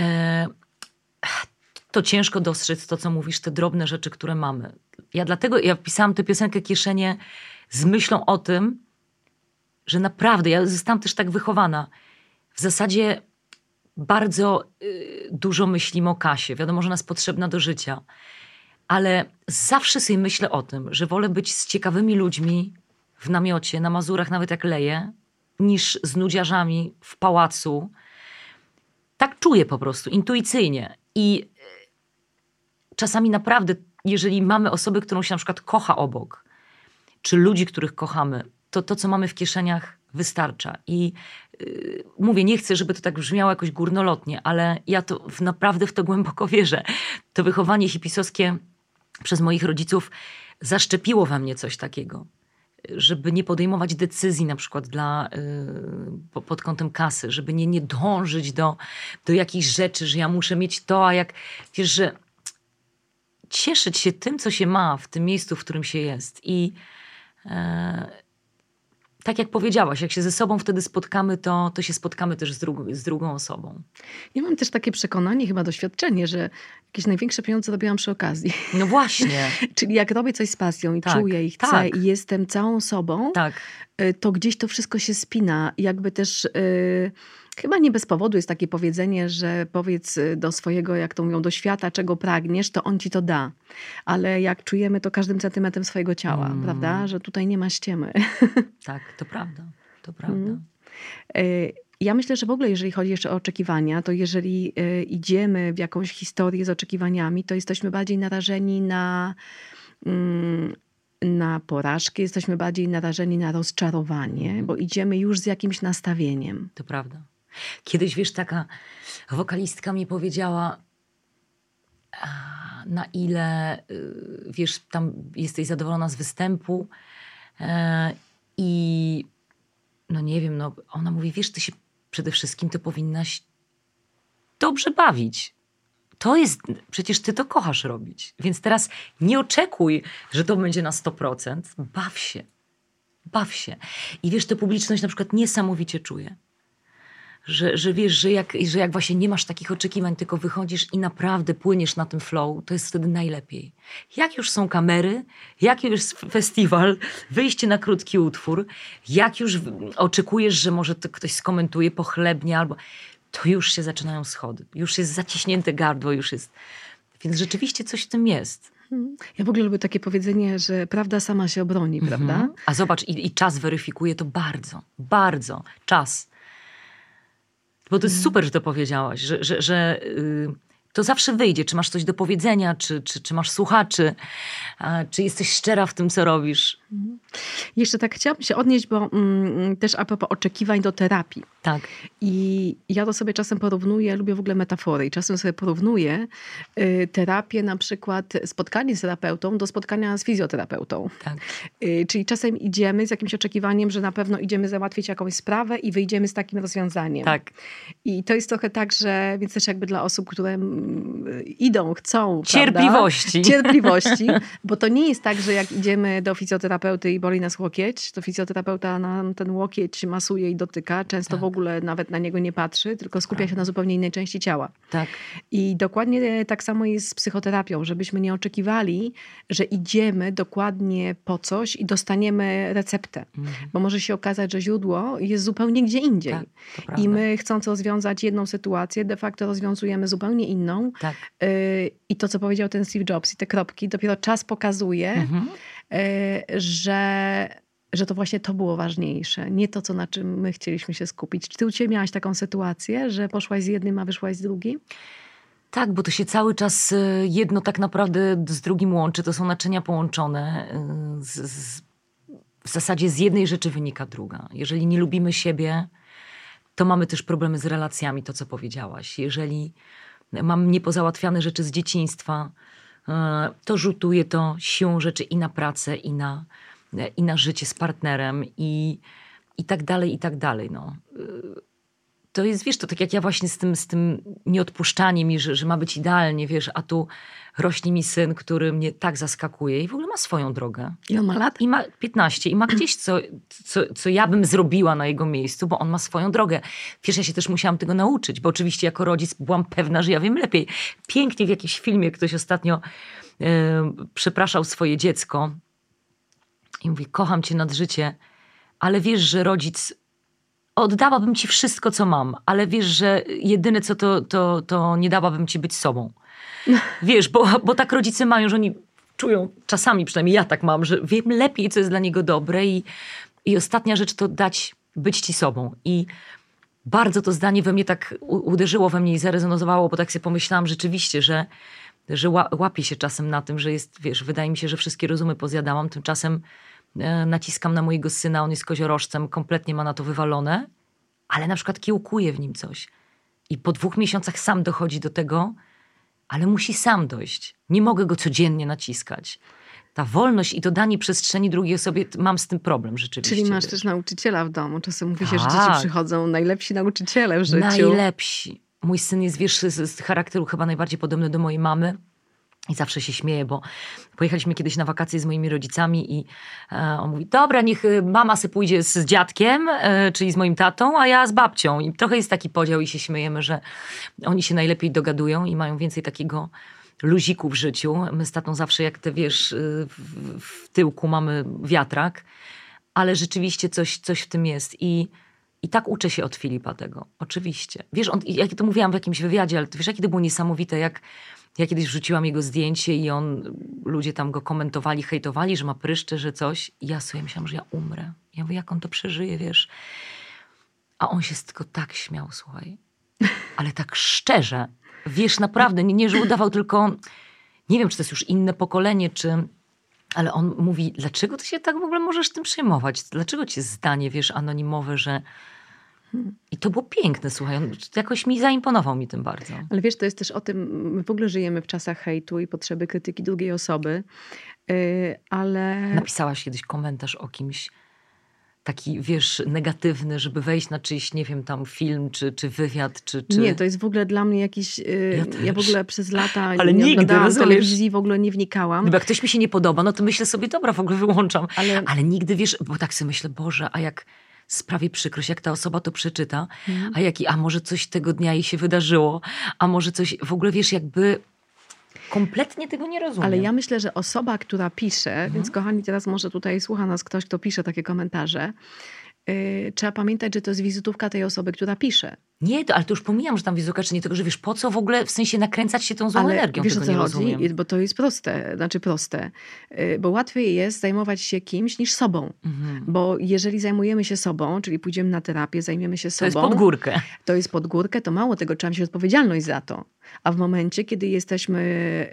e, to ciężko dostrzec to, co mówisz, te drobne rzeczy, które mamy. Ja dlatego, ja wpisałam tę piosenkę Kieszenie z myślą o tym, że naprawdę, ja zostałam też tak wychowana. W zasadzie bardzo y, dużo myślimy o kasie. Wiadomo, że nas potrzebna do życia. Ale zawsze sobie myślę o tym, że wolę być z ciekawymi ludźmi w namiocie, na Mazurach, nawet jak leję, niż z nudziarzami w pałacu. Tak czuję po prostu, intuicyjnie. I czasami naprawdę, jeżeli mamy osobę, którą się na przykład kocha obok, czy ludzi, których kochamy, to to, co mamy w kieszeniach, wystarcza. I yy, mówię, nie chcę, żeby to tak brzmiało jakoś górnolotnie, ale ja to w, naprawdę w to głęboko wierzę. To wychowanie hipisowskie przez moich rodziców zaszczepiło we mnie coś takiego. Żeby nie podejmować decyzji na przykład dla, yy, po- pod kątem kasy, żeby nie, nie dążyć do, do jakichś rzeczy, że ja muszę mieć to, a jak wiesz, że cieszyć się tym, co się ma w tym miejscu, w którym się jest. I e, tak jak powiedziałaś, jak się ze sobą wtedy spotkamy, to, to się spotkamy też z, z drugą osobą. Ja mam też takie przekonanie, chyba doświadczenie, że jakieś największe pieniądze robiłam przy okazji. No właśnie. Czyli jak robię coś z pasją i Tak, czuję i chcę tak. i jestem całą sobą, tak. Y, to gdzieś to wszystko się spina. Jakby też y, chyba nie bez powodu jest takie powiedzenie, że powiedz y, do swojego, jak to mówią, do świata, czego pragniesz, to on ci to da. Ale jak czujemy to każdym centymetrem swojego ciała, Mm. prawda? Że tutaj nie ma ściemy. Tak, to prawda. To prawda. Y, Ja myślę, że w ogóle, jeżeli chodzi jeszcze o oczekiwania, to jeżeli idziemy w jakąś historię z oczekiwaniami, to jesteśmy bardziej narażeni na, mm, na porażkę, jesteśmy bardziej narażeni na rozczarowanie, bo idziemy już z jakimś nastawieniem. To prawda. Kiedyś, wiesz, taka wokalistka mi powiedziała, na ile, y, wiesz, tam jesteś zadowolona z występu e, i no nie wiem, no ona mówi, wiesz, ty się przede wszystkim to powinnaś dobrze bawić. To jest, przecież ty to kochasz robić. Więc teraz nie oczekuj, że to będzie na 100%. Baw się. Baw się. I wiesz, tę publiczność na przykład niesamowicie czuje. Że, że wiesz, że jak, że jak właśnie nie masz takich oczekiwań, tylko wychodzisz i naprawdę płyniesz na tym flow, to jest wtedy najlepiej. Jak już są kamery, jak już festiwal, wyjście na krótki utwór, jak już oczekujesz, że może to ktoś skomentuje pochlebnie albo... To już się zaczynają schody. Już jest zaciśnięte gardło, już jest... Więc rzeczywiście coś w tym jest. Ja w ogóle lubię takie powiedzenie, że prawda sama się obroni, prawda? Mhm. A zobacz, i, i czas weryfikuje to bardzo, bardzo. Czas. Bo to jest super, że to powiedziałaś, że, że, że y, to zawsze wyjdzie, czy masz coś do powiedzenia, czy, czy, czy masz słuchaczy, czy jesteś szczera w tym, co robisz. Jeszcze tak chciałabym się odnieść, bo mm, też a propos oczekiwań do terapii. Tak. I ja to sobie czasem porównuję, lubię w ogóle metafory i czasem sobie porównuję y, terapię, na przykład spotkanie z terapeutą do spotkania z fizjoterapeutą. Tak. Y, czyli czasem idziemy z jakimś oczekiwaniem, że na pewno idziemy załatwić jakąś sprawę i wyjdziemy z takim rozwiązaniem. Tak. I to jest trochę tak, że więc też jakby dla osób, które mm, idą, chcą. Cierpliwości. Prawda? Cierpliwości. Bo to nie jest tak, że jak idziemy do fizjoterapeuty i boli nas łokieć, to fizjoterapeuta nam ten łokieć masuje i dotyka. Często Tak. w ogóle nawet na niego nie patrzy, tylko skupia się na zupełnie innej części ciała. Tak. I dokładnie tak samo jest z psychoterapią, żebyśmy nie oczekiwali, że idziemy dokładnie po coś i dostaniemy receptę. Mhm. Bo może się okazać, że źródło jest zupełnie gdzie indziej. Tak. I my chcąc rozwiązać jedną sytuację, de facto rozwiązujemy zupełnie inną. Tak. Yy, I to, co powiedział ten Steve Jobs i te kropki, dopiero czas pokazuje, Mhm. yy, że, że to właśnie to było ważniejsze. Nie to, co na czym my chcieliśmy się skupić. Czy ty u ciebie miałaś taką sytuację, że poszłaś z jednym, a wyszłaś z drugim? Tak, bo to się cały czas y, jedno tak naprawdę z drugim łączy. To są naczynia połączone. y, Z, z, w zasadzie z jednej rzeczy wynika druga. Jeżeli nie lubimy siebie, to mamy też problemy z relacjami, to co powiedziałaś. Jeżeli mam niepozałatwiane rzeczy z dzieciństwa, y, to rzutuje to siłą rzeczy i na pracę, i na, i na życie z partnerem, i, i tak dalej, i tak dalej. No to jest, wiesz, to tak jak ja właśnie z tym, z tym nieodpuszczaniem i że, że ma być idealnie, wiesz, a tu rośnie mi syn, który mnie tak zaskakuje i w ogóle ma swoją drogę. Ile on ma lat? I ma 15 i ma gdzieś, co, co, co ja bym zrobiła na jego miejscu, bo on ma swoją drogę. Wiesz, ja się też musiałam tego nauczyć, bo oczywiście jako rodzic byłam pewna, że ja wiem lepiej. Pięknie w jakimś filmie ktoś ostatnio e, przepraszał swoje dziecko i mówi, kocham cię nad życie, ale wiesz, że rodzic oddałabym ci wszystko, co mam, ale wiesz, że jedyne co to, to, to nie dałabym ci być sobą. Wiesz, bo, bo tak rodzice mają, że oni czują, czasami przynajmniej ja tak mam, że wiem lepiej, co jest dla niego dobre i, i ostatnia rzecz to dać być ci sobą. I bardzo to zdanie we mnie tak uderzyło we mnie i zarezonowało, bo tak sobie pomyślałam rzeczywiście, że, że ła- łapię się czasem na tym, że jest, wiesz, wydaje mi się, że wszystkie rozumy pozjadałam, tymczasem naciskam na mojego syna, on jest koziorożcem, kompletnie ma na to wywalone, ale na przykład kiełkuje w nim coś. I po dwóch miesiącach sam dochodzi do tego, ale musi sam dojść. Nie mogę go codziennie naciskać. Ta wolność i dodanie przestrzeni drugiej osobie, mam z tym problem rzeczywiście. Czyli masz też nauczyciela w domu. Czasem mówi się, że dzieci Tak. przychodzą najlepsi nauczyciele w życiu. Najlepsi. Mój syn jest, wiesz, z, z charakteru chyba najbardziej podobny do mojej mamy. I zawsze się śmieję, bo pojechaliśmy kiedyś na wakacje z moimi rodzicami i e, on mówi, dobra, niech y, mama se pójdzie z dziadkiem, e, czyli z moim tatą, a ja z babcią. I trochę jest taki podział i się śmiejemy, że oni się najlepiej dogadują i mają więcej takiego luziku w życiu. My z tatą zawsze, jak te wiesz, y, w, w tyłku mamy wiatrak, ale rzeczywiście coś, coś w tym jest. I, I tak uczę się od Filipa tego, oczywiście. Wiesz, on, jak to mówiłam w jakimś wywiadzie, ale to wiesz, jakie to było niesamowite, jak ja kiedyś wrzuciłam jego zdjęcie i on, ludzie tam go komentowali, hejtowali, że ma pryszcze, że coś. I ja sobie myślałam, że ja umrę. Ja mówię, jak on to przeżyje, wiesz. A on się tego tak śmiał, słuchaj. Ale tak szczerze. Wiesz, naprawdę, nie, nie że udawał tylko... Nie wiem, czy to jest już inne pokolenie, czy... Ale on mówi, dlaczego ty się tak w ogóle możesz tym przejmować? Dlaczego ci zdanie, wiesz, anonimowe, że... I to było piękne, słuchaj. On jakoś mi zaimponował mi tym bardzo. Ale wiesz, to jest też o tym, my w ogóle żyjemy w czasach hejtu i potrzeby krytyki drugiej osoby, yy, ale... Napisałaś kiedyś komentarz o kimś, taki, wiesz, negatywny, żeby wejść na czyjś, nie wiem, tam film, czy, czy wywiad, czy, czy... Nie, to jest w ogóle dla mnie jakiś... Yy, Ja ja, w ogóle przez lata Ale nie nigdy, telewizji, w ogóle nie wnikałam. No bo jak ktoś mi się nie podoba, no to myślę sobie, dobra, w ogóle wyłączam. Ale- Ale nigdy, wiesz, bo tak sobie myślę, Boże, a jak sprawi przykrość, jak ta osoba to przeczyta, Mhm. a, jaki, a może coś tego dnia jej się wydarzyło, a może coś, w ogóle, wiesz, jakby kompletnie tego nie rozumiem. Ale ja myślę, że osoba, która pisze, Mhm. więc kochani, teraz może tutaj słucha nas ktoś, kto pisze takie komentarze, yy, trzeba pamiętać, że to jest wizytówka tej osoby, która pisze. Nie, to, ale to już pomijam, że tam wizuka, czy nie, tylko że wiesz, po co w ogóle, w sensie nakręcać się tą złą Ale energią, wiesz o co nie chodzi? rozumiem. Bo to jest proste, znaczy proste. Yy, Bo łatwiej jest zajmować się kimś niż sobą. Mhm. Bo jeżeli zajmujemy się sobą, czyli pójdziemy na terapię, zajmiemy się To sobą, jest pod górkę. to jest pod górkę, to mało tego, trzeba wziąć odpowiedzialność za to. A w momencie, kiedy jesteśmy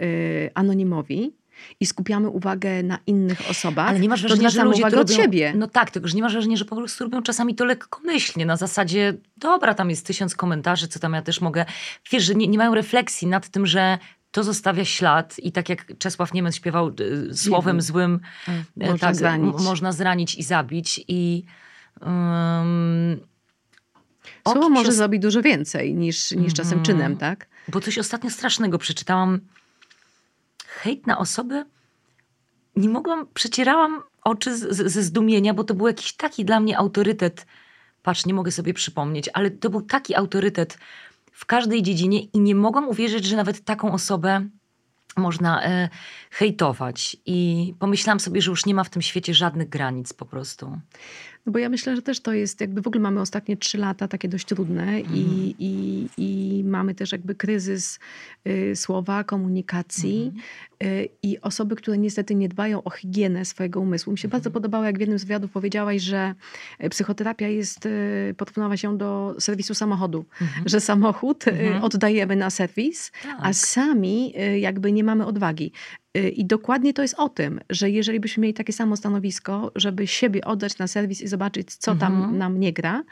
y, anonimowi i skupiamy uwagę na innych osobach, Ale nie masz wrażenia, że ludzie uwagę to robią, siebie. No tak, tylko że nie masz wrażenia, że po prostu robią czasami to lekkomyślnie, na zasadzie, dobra, tam jest tysiąc komentarzy, co tam ja też mogę. Wiesz, że nie, nie mają refleksji nad tym, że to zostawia ślad i tak jak Czesław Niemiec śpiewał y, słowem złym, y, Można tak, zranić. można zranić i zabić i um, Słowo może się- zrobić dużo więcej niż, niż czasem Mhm. czynem, tak? Bo coś ostatnio strasznego przeczytałam. Hejt na osobę. Nie mogłam, przecierałam oczy z, z, ze zdumienia, bo to był jakiś taki dla mnie autorytet. Patrz, nie mogę sobie przypomnieć, ale to był taki autorytet w każdej dziedzinie i nie mogłam uwierzyć, że nawet taką osobę można e, hejtować. I pomyślałam sobie, że już nie ma w tym świecie żadnych granic po prostu. No bo ja myślę, że też to jest jakby w ogóle mamy ostatnie trzy lata takie dość trudne i, i, i mamy też jakby kryzys y, słowa, komunikacji y, i osoby, które niestety nie dbają o higienę swojego umysłu. Mi się bardzo podobało, jak w jednym z wywiadów powiedziałaś, że y, psychoterapia jest, y, porównałaś się do serwisu samochodu, że samochód y, Mhm. oddajemy na serwis, a Tak. sami y, jakby nie mamy odwagi. Y, I dokładnie to jest o tym, że jeżeli byśmy mieli takie samo stanowisko, żeby siebie oddać na serwis i zobaczyć, co tam Mhm. nam nie gra,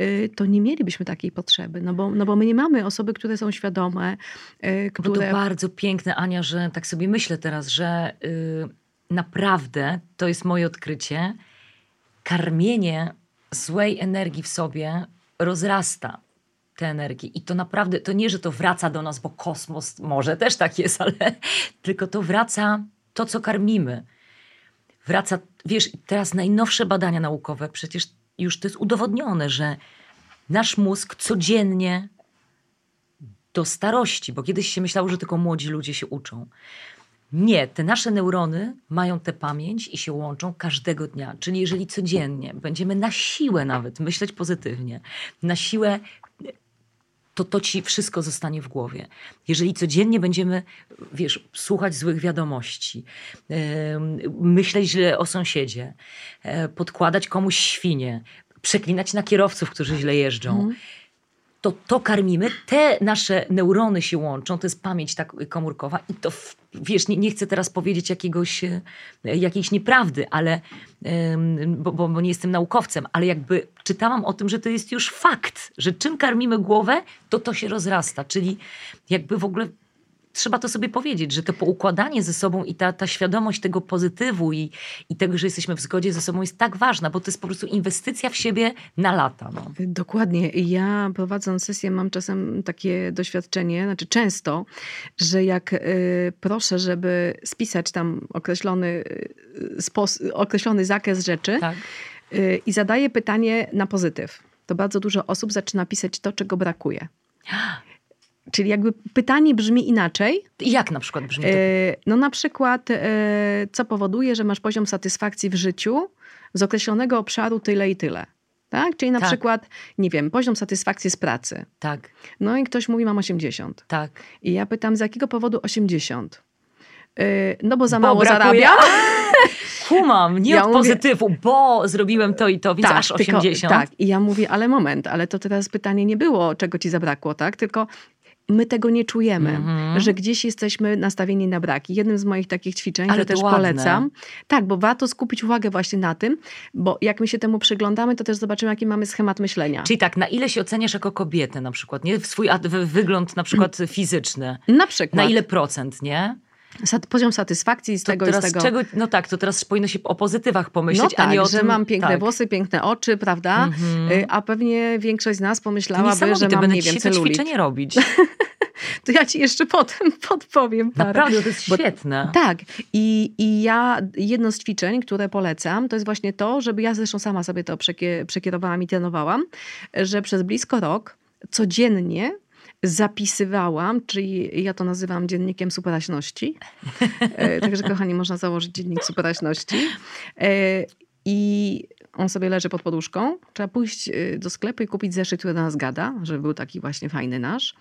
y, to nie mielibyśmy takiej potrzeby. No bo, no bo my nie mamy osoby, które są świadome, y, Bo to które... bardzo piękne, Ania, że tak sobie myślę teraz, że y, naprawdę to jest moje odkrycie. Karmienie złej energii w sobie rozrasta energię. I to naprawdę, to nie, że to wraca do nas, bo kosmos może też tak jest, ale tylko to wraca to, co karmimy. Wraca, wiesz, teraz najnowsze badania naukowe, przecież już to jest udowodnione, że nasz mózg codziennie do starości, bo kiedyś się myślało, że tylko młodzi ludzie się uczą. Nie, te nasze neurony mają tę pamięć i się łączą każdego dnia. Czyli jeżeli codziennie będziemy na siłę nawet myśleć pozytywnie, na siłę, to to ci wszystko zostanie w głowie. Jeżeli codziennie będziemy, wiesz, słuchać złych wiadomości, myśleć źle o sąsiedzie, e, podkładać komuś świnie, przeklinać na kierowców, którzy źle jeżdżą, to to karmimy, te nasze neurony się łączą, to jest pamięć tak komórkowa i to, wiesz, nie, nie chcę teraz powiedzieć jakiegoś, e, jakiejś nieprawdy, ale, bo, bo, bo nie jestem naukowcem, ale jakby czytałam o tym, że to jest już fakt, że czym karmimy głowę, to to się rozrasta, czyli jakby w ogóle trzeba to sobie powiedzieć, że to poukładanie ze sobą i ta, ta świadomość tego pozytywu i, i tego, że jesteśmy w zgodzie ze sobą jest tak ważna, bo to jest po prostu inwestycja w siebie na lata. No. Dokładnie. Ja prowadząc sesję mam czasem takie doświadczenie, znaczy często, że jak y, proszę, żeby spisać tam określony, y, określony zakres rzeczy Tak. y, i zadaję pytanie na pozytyw, to bardzo dużo osób zaczyna pisać to, czego brakuje. Czyli jakby pytanie brzmi inaczej. Jak na przykład brzmi to? E, No na przykład, e, co powoduje, że masz poziom satysfakcji w życiu z określonego obszaru tyle i tyle. Tak? Czyli na Tak. przykład, nie wiem, poziom satysfakcji z pracy. Tak, No i ktoś mówi, mam 80. tak. I ja pytam, z jakiego powodu 80? E, No bo za Bo mało zarabiam. Kumam, nie Ja od mówię- pozytywu, bo zrobiłem to i to, więc aż tylko- 80. tak, i ja mówię, ale moment, ale to teraz pytanie nie było, czego ci zabrakło, tak? Tylko my tego nie czujemy, Mhm. że gdzieś jesteśmy nastawieni na braki. Jednym z moich takich ćwiczeń, Ale które to też ładne. polecam. Tak, bo warto skupić uwagę właśnie na tym, bo jak my się temu przyglądamy, to też zobaczymy, jaki mamy schemat myślenia. Czyli tak, na ile się oceniasz jako kobietę na przykład, nie? W swój ad- w- wygląd na przykład fizyczny. Na przykład Na ile procent, nie? Sat- poziom satysfakcji z To tego teraz i z tego. czego, no tak, to teraz powinno się o pozytywach No pomyśleć, tak, a nie o że tym... mam piękne tak. włosy, piękne oczy, prawda? Mhm. Y, A pewnie większość z nas pomyślałaby, że mam, będę nie wiem, celulit. ćwiczenie robić. To ja ci jeszcze potem podpowiem parę. Naprawdę, to jest Bo- świetne. Tak. I, I ja jedno z ćwiczeń, które polecam, to jest właśnie to, żeby ja zresztą sama sobie to przekie, przekierowałam i trenowałam, że przez blisko rok codziennie zapisywałam, czyli ja to nazywam dziennikiem superaśności. E, Także kochani, można założyć dziennik superaśności. E, I on sobie leży pod poduszką. Trzeba pójść e, do sklepu i kupić zeszyt, który do nas gada, żeby był taki właśnie fajny nasz.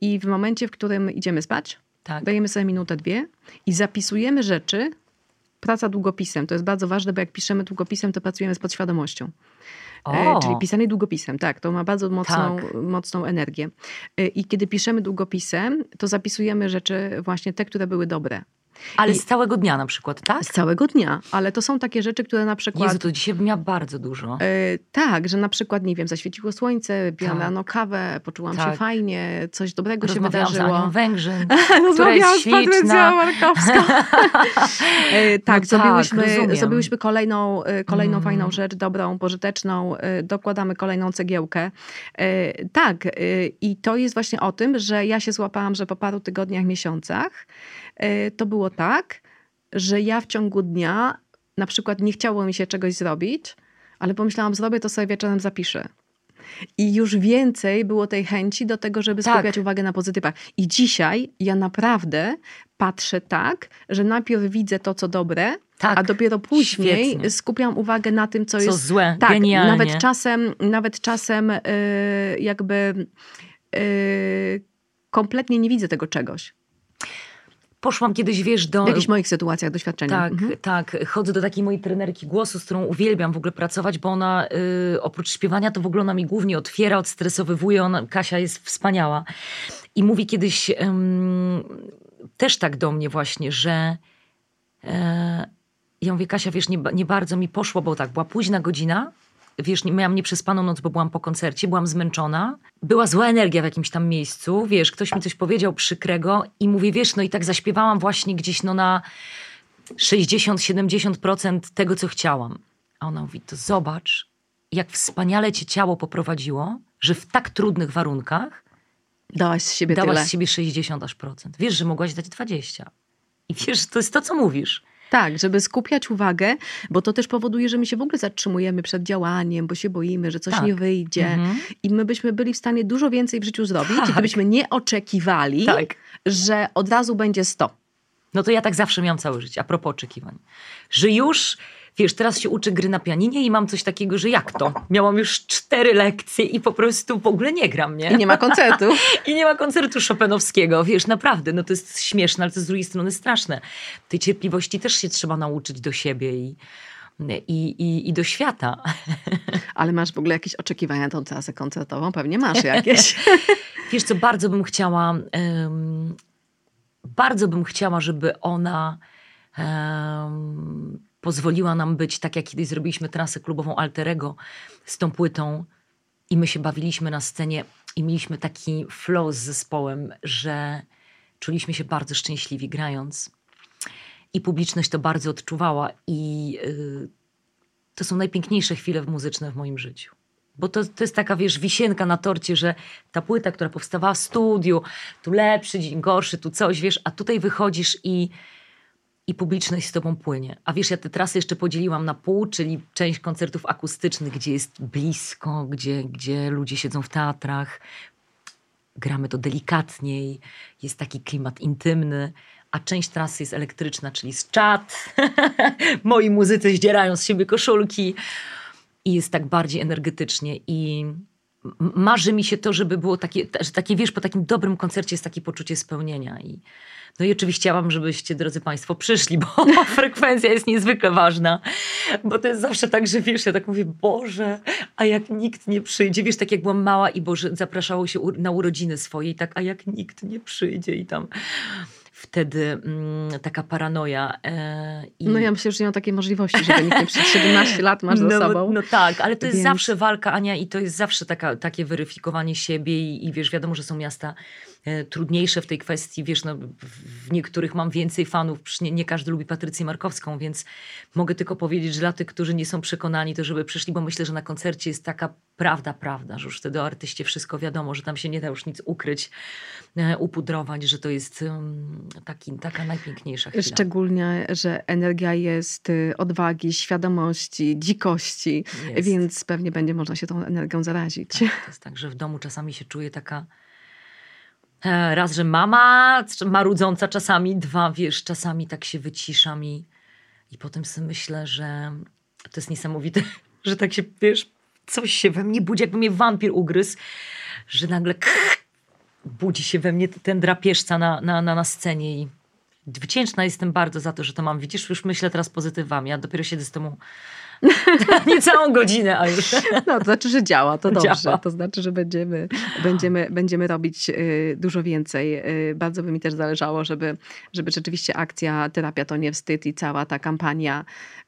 I w momencie, w którym idziemy spać, Tak. dajemy sobie minutę, dwie i zapisujemy rzeczy. Praca długopisem to jest bardzo ważne, bo jak piszemy długopisem, to pracujemy z podświadomością. E, O, Czyli pisanie długopisem, tak, to ma bardzo mocną, Tak. mocną energię. E, I kiedy piszemy długopisem, to zapisujemy rzeczy właśnie te, które były dobre. Ale i- z całego dnia na przykład, tak? Z całego dnia, ale to są takie rzeczy, które na przykład... Jezu, to dzisiaj bym miała bardzo dużo. E, tak, że na przykład, nie wiem, zaświeciło słońce, piłam Tak. rano kawę, poczułam się Tak. fajnie, coś dobrego się Rozmawiałam z wydarzyło. Węgrzyn, Rozmawiałam z Patrycją. Markowską. E, tak, tak, zrobiłyśmy, rozumiem. zrobiłyśmy kolejną, e, kolejną Mm. fajną rzecz, dobrą, pożyteczną, e, dokładamy kolejną cegiełkę. Tak, i to jest właśnie o tym, że ja się złapałam, że po paru tygodniach, miesiącach to było tak, że ja w ciągu dnia na przykład nie chciało mi się czegoś zrobić, ale pomyślałam, zrobię to sobie wieczorem zapiszę. I już więcej było tej chęci do tego, żeby Tak. skupiać uwagę na pozytywach. I dzisiaj ja naprawdę patrzę tak, że najpierw widzę to, co dobre, Tak, a dopiero później świetnie. skupiam uwagę na tym, co, Co jest złe, tak, genialnie. nawet czasem, nawet czasem yy, jakby yy, kompletnie nie widzę tego czegoś. Poszłam kiedyś, wiesz, do... W jakichś moich sytuacjach, doświadczeniach. Tak, Mhm. tak. Chodzę do takiej mojej trenerki głosu, z którą uwielbiam w ogóle pracować, bo ona y, oprócz śpiewania to w ogóle ona mi głównie otwiera, odstresowywuje. Ona, Kasia jest wspaniała. I mówi kiedyś też tak do mnie właśnie, że e, ja mówię, Kasia, wiesz, nie, nie bardzo mi poszło, bo tak, była późna godzina, wiesz, nie, miałam nieprzespaną noc, bo byłam po koncercie, byłam zmęczona. Była zła energia w jakimś tam miejscu, wiesz, ktoś mi coś powiedział przykrego i mówię, wiesz, no i tak zaśpiewałam właśnie gdzieś no na 60-70% tego, co chciałam. A ona mówi, to zobacz, jak wspaniale cię ciało poprowadziło, że w tak trudnych warunkach Dałaś z siebie dałaś tyle. z siebie 60 aż procent. Wiesz, że mogłaś dać 20. I wiesz, to jest to, co mówisz. Tak, żeby skupiać uwagę, bo to też powoduje, że my się w ogóle zatrzymujemy przed działaniem, bo się boimy, że coś Tak. nie wyjdzie. Mhm. I my byśmy byli w stanie dużo więcej w życiu zrobić, Tak. gdybyśmy nie oczekiwali, Tak. że od razu będzie 100. No to ja tak zawsze miałam całe życie, a propos oczekiwań. Że już, wiesz, teraz się uczę gry na pianinie i mam coś takiego, że jak to? Miałam już cztery lekcje i po prostu w ogóle nie gram, nie? I nie ma koncertu. I nie ma koncertu Chopinowskiego, wiesz, naprawdę, no to jest śmieszne, ale to z drugiej strony straszne. Tej cierpliwości też się trzeba nauczyć do siebie i, i, i, i do świata. Ale masz w ogóle jakieś oczekiwania na tą trasę koncertową? Pewnie masz jakieś. Wiesz co, bardzo bym chciała, em, bardzo bym chciała, żeby ona em, pozwoliła nam być, tak jak kiedyś zrobiliśmy trasę klubową Alterego z tą płytą i my się bawiliśmy na scenie i mieliśmy taki flow z zespołem, że czuliśmy się bardzo szczęśliwi grając. I publiczność to bardzo odczuwała. I y, to są najpiękniejsze chwile muzyczne w moim życiu. Bo to, to jest taka, wiesz, wisienka na torcie, że ta płyta, która powstawała w studiu, tu lepszy dzień, gorszy, tu coś, wiesz, a tutaj wychodzisz i, i publiczność z tobą płynie. A wiesz, ja te trasy jeszcze podzieliłam na pół, czyli część koncertów akustycznych, gdzie jest blisko, gdzie, gdzie ludzie siedzą w teatrach, gramy to delikatniej, jest taki klimat intymny, a część trasy jest elektryczna, czyli z czat. Moi muzycy zdzierają z siebie koszulki i jest tak bardziej energetycznie i marzy mi się to, żeby było takie, że takie, wiesz, po takim dobrym koncercie jest takie poczucie spełnienia i no i oczywiście mam, żebyście, drodzy Państwo, przyszli, bo frekwencja jest niezwykle ważna. Bo to jest zawsze tak, że wiesz, ja tak mówię, Boże, a jak nikt nie przyjdzie, wiesz, tak jak byłam mała i Boże, zapraszało się na urodziny swoje, tak, a jak nikt nie przyjdzie i tam wtedy mm, taka paranoja. E, i... No ja myślę, że nie mam takiej możliwości, żeby nikt nie przyjdzie. 17 lat masz no, za sobą. No tak, ale to jest więc... zawsze walka, Ania, i to jest zawsze taka, takie weryfikowanie siebie i, i wiesz, wiadomo, że są miasta trudniejsze w tej kwestii. Wiesz, no, w niektórych mam więcej fanów, nie, nie każdy lubi Patrycję Markowską, więc mogę tylko powiedzieć, że dla tych, którzy nie są przekonani, to żeby przyszli, bo myślę, że na koncercie jest taka prawda, prawda, że już wtedy o artyście wszystko wiadomo, że tam się nie da już nic ukryć, e, upudrować, że to jest taki, taka najpiękniejsza chwila. Szczególnie, że energia jest y, odwagi, świadomości, dzikości, jest. więc pewnie będzie można się tą energią zarazić. Tak, to jest tak, że w domu czasami się czuje taka E, raz, że mama marudząca czasami, dwa, wiesz, czasami tak się wyciszam i, i potem sobie myślę, że to jest niesamowite, że tak się, wiesz, coś się we mnie budzi, jakby mnie wampir ugryzł, że nagle budzi się we mnie ten drapieżca na, na, na, na scenie i wdzięczna jestem bardzo za to, że to mam. Widzisz, już myślę teraz pozytywami, ja dopiero siedzę z temu Nie całą godzinę, a już. No, to znaczy, że działa, to dobrze. Działa. To znaczy, że będziemy, będziemy, będziemy robić y, dużo więcej. Y, bardzo by mi też zależało, żeby, żeby rzeczywiście akcja Terapia to nie wstyd i cała ta kampania.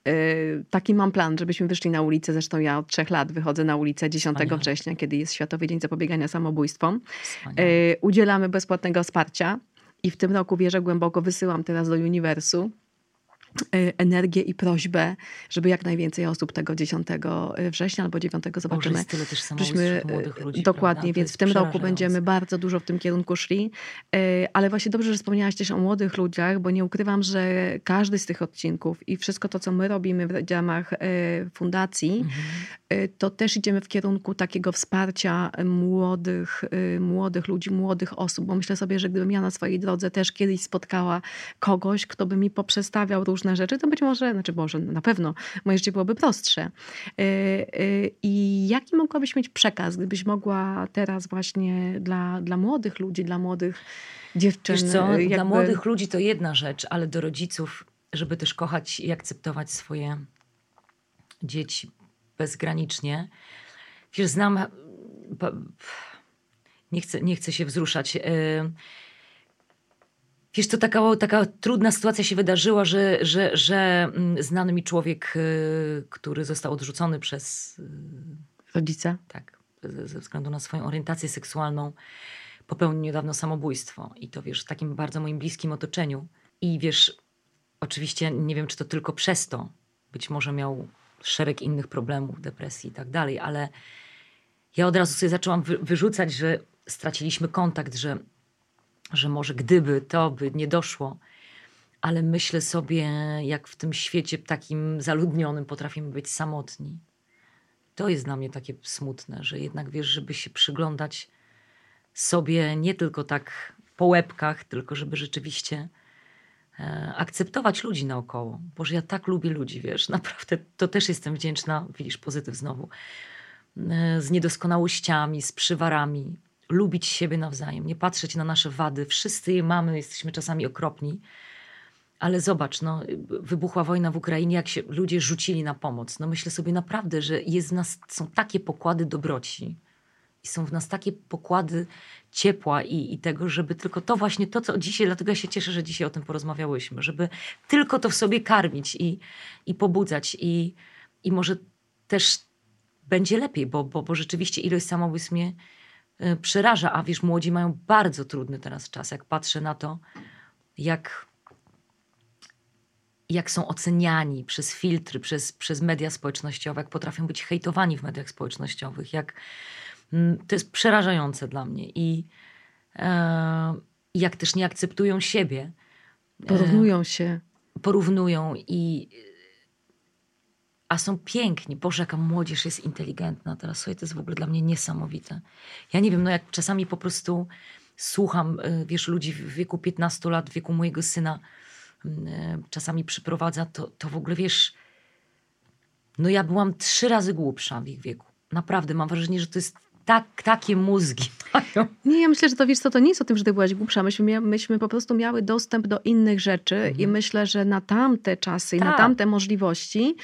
Y, taki mam plan, żebyśmy wyszli na ulicę. Zresztą ja od trzech lat wychodzę na ulicę 10 Wspaniale. września, kiedy jest Światowy Dzień Zapobiegania Samobójstwom. Wspaniale. Udzielamy bezpłatnego wsparcia. I w tym roku wierzę głęboko, wysyłam teraz do uniwersu Y, energię i prośbę, żeby jak najwięcej osób tego 10 y, września albo 9 zobaczymy. Boże, tyle też Żeśmy, młodych ludzi. Dokładnie, prawda? więc w tym roku będziemy bardzo dużo w tym kierunku szli. Ale właśnie dobrze, że wspomniałaś też o młodych ludziach, bo nie ukrywam, że każdy z tych odcinków i wszystko to, co my robimy w ramach fundacji, mhm. To też idziemy w kierunku takiego wsparcia młodych, młodych ludzi, młodych osób, bo myślę sobie, że gdybym ja na swojej drodze też kiedyś spotkała kogoś, kto by mi poprzestawiał różne rzeczy, to być może, znaczy może na pewno moje życie byłoby prostsze. Y, y, I jaki mogłabyś mieć przekaz, gdybyś mogła teraz właśnie dla, dla młodych ludzi, dla młodych dziewczyn? Wiesz co, jakby... dla młodych ludzi to jedna rzecz, ale do rodziców, żeby też kochać i akceptować swoje dzieci bezgranicznie. Wiesz, znam... Nie chcę, nie chcę się wzruszać. Y, Wiesz, to taka, taka trudna sytuacja się wydarzyła, że, że, że mm, znany mi człowiek, y, który został odrzucony przez y, rodzica, tak, ze względu na swoją orientację seksualną, popełnił niedawno samobójstwo. I to wiesz, w takim bardzo moim bliskim otoczeniu. I wiesz, oczywiście nie wiem, czy to tylko przez to, być może miał szereg innych problemów, depresji i tak dalej, ale ja od razu sobie zaczęłam wyrzucać, że straciliśmy kontakt, że że może gdyby to by nie doszło, ale myślę sobie, jak w tym świecie takim zaludnionym potrafimy być samotni. To jest dla mnie takie smutne, że jednak wiesz, żeby się przyglądać sobie nie tylko tak po łebkach, tylko żeby rzeczywiście akceptować ludzi naokoło. Boże, ja tak lubię ludzi, wiesz, naprawdę to też jestem wdzięczna, widzisz, pozytyw znowu, e, z niedoskonałościami, z przywarami, lubić siebie nawzajem, nie patrzeć na nasze wady. Wszyscy je mamy, jesteśmy czasami okropni. Ale zobacz, no, wybuchła wojna w Ukrainie, jak się ludzie rzucili na pomoc. No myślę sobie naprawdę, że jest nas, są takie pokłady dobroci i są w nas takie pokłady ciepła i, i tego, żeby tylko to właśnie to, co dzisiaj, dlatego ja się cieszę, że dzisiaj o tym porozmawiałyśmy, żeby tylko to w sobie karmić i, i pobudzać i, i może też będzie lepiej, bo, bo, bo rzeczywiście ilość samobójstw mnie y, przeraża. A wiesz, młodzi mają bardzo trudny teraz czas, jak patrzę na to, jak, jak są oceniani przez filtry, przez, przez media społecznościowe, jak potrafią być hejtowani w mediach społecznościowych, jak to jest przerażające dla mnie. I e, jak też nie akceptują siebie. Porównują się. Porównują i a są piękni. Boże, jaka młodzież jest inteligentna teraz. Słuchaj, to jest w ogóle dla mnie niesamowite. Ja nie wiem, no jak czasami po prostu słucham, y, wiesz, ludzi w wieku 15 lat, w wieku mojego syna, y, czasami przyprowadza, to, to w ogóle, wiesz, no ja byłam trzy razy głupsza w ich wieku. Naprawdę, mam wrażenie, że to jest tak, takie mózgi mają. Nie, ja myślę, że to wiesz co, to nie jest o tym, że ty byłaś głupsza. Myśmy, myśmy po prostu miały dostęp do innych rzeczy Mhm. i myślę, że na tamte czasy i na Tak. tamte możliwości,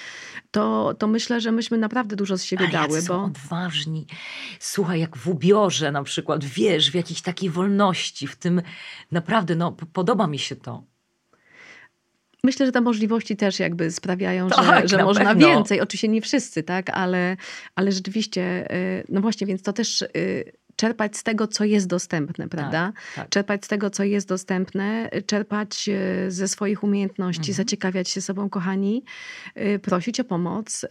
to, to myślę, że myśmy naprawdę dużo z siebie A jacy dały, są bo odważni. Słuchaj, jak w ubiorze na przykład, wiesz, w jakiejś takiej wolności, w tym naprawdę, no, podoba mi się to. Myślę, że te możliwości też jakby sprawiają, Tak, że, że na można pewno. więcej. Oczywiście nie wszyscy, tak, ale, ale rzeczywiście, y, no właśnie, więc to też y, czerpać z tego, co jest dostępne, prawda? tak. Czerpać z tego, co jest dostępne, czerpać y, ze swoich umiejętności, Mhm. zaciekawiać się sobą, kochani, prosić o pomoc.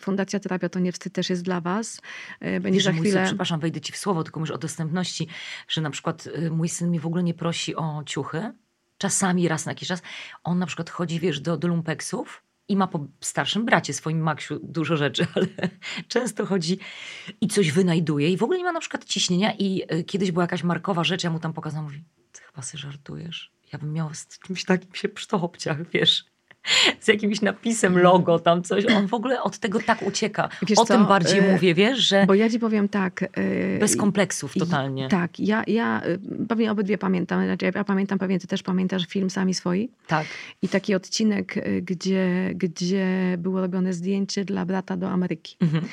Fundacja Terapia to nie wstyd też jest dla was. Będzie Wiesz, za mój syn, chwilę... przepraszam, wejdę ci w słowo, tylko mówisz o dostępności, że na przykład mój syn mi w ogóle nie prosi o ciuchy, czasami raz na jakiś czas. On na przykład chodzi, wiesz, do, do lumpeksów i ma po starszym bracie, swoim Maksiu, dużo rzeczy, ale często chodzi i coś wynajduje i w ogóle nie ma na przykład ciśnienia i y, kiedyś była jakaś markowa rzecz, ja mu tam pokazałam, mówi, ty chyba sobie żartujesz. Ja bym miała z czymś takim się przytopciach, wiesz, z jakimś napisem logo, tam coś. On w ogóle od tego tak ucieka. Wiesz o co, tym bardziej y, mówię, wiesz, że Bo ja ci powiem tak... y, bez kompleksów totalnie. I- Tak, ja, ja y, pewnie obydwie pamiętam. Znaczy, ja pamiętam, pewnie ty też pamiętasz film Sami Swoi. tak. I taki odcinek, gdzie, gdzie było robione zdjęcie dla brata do Ameryki. Mhm.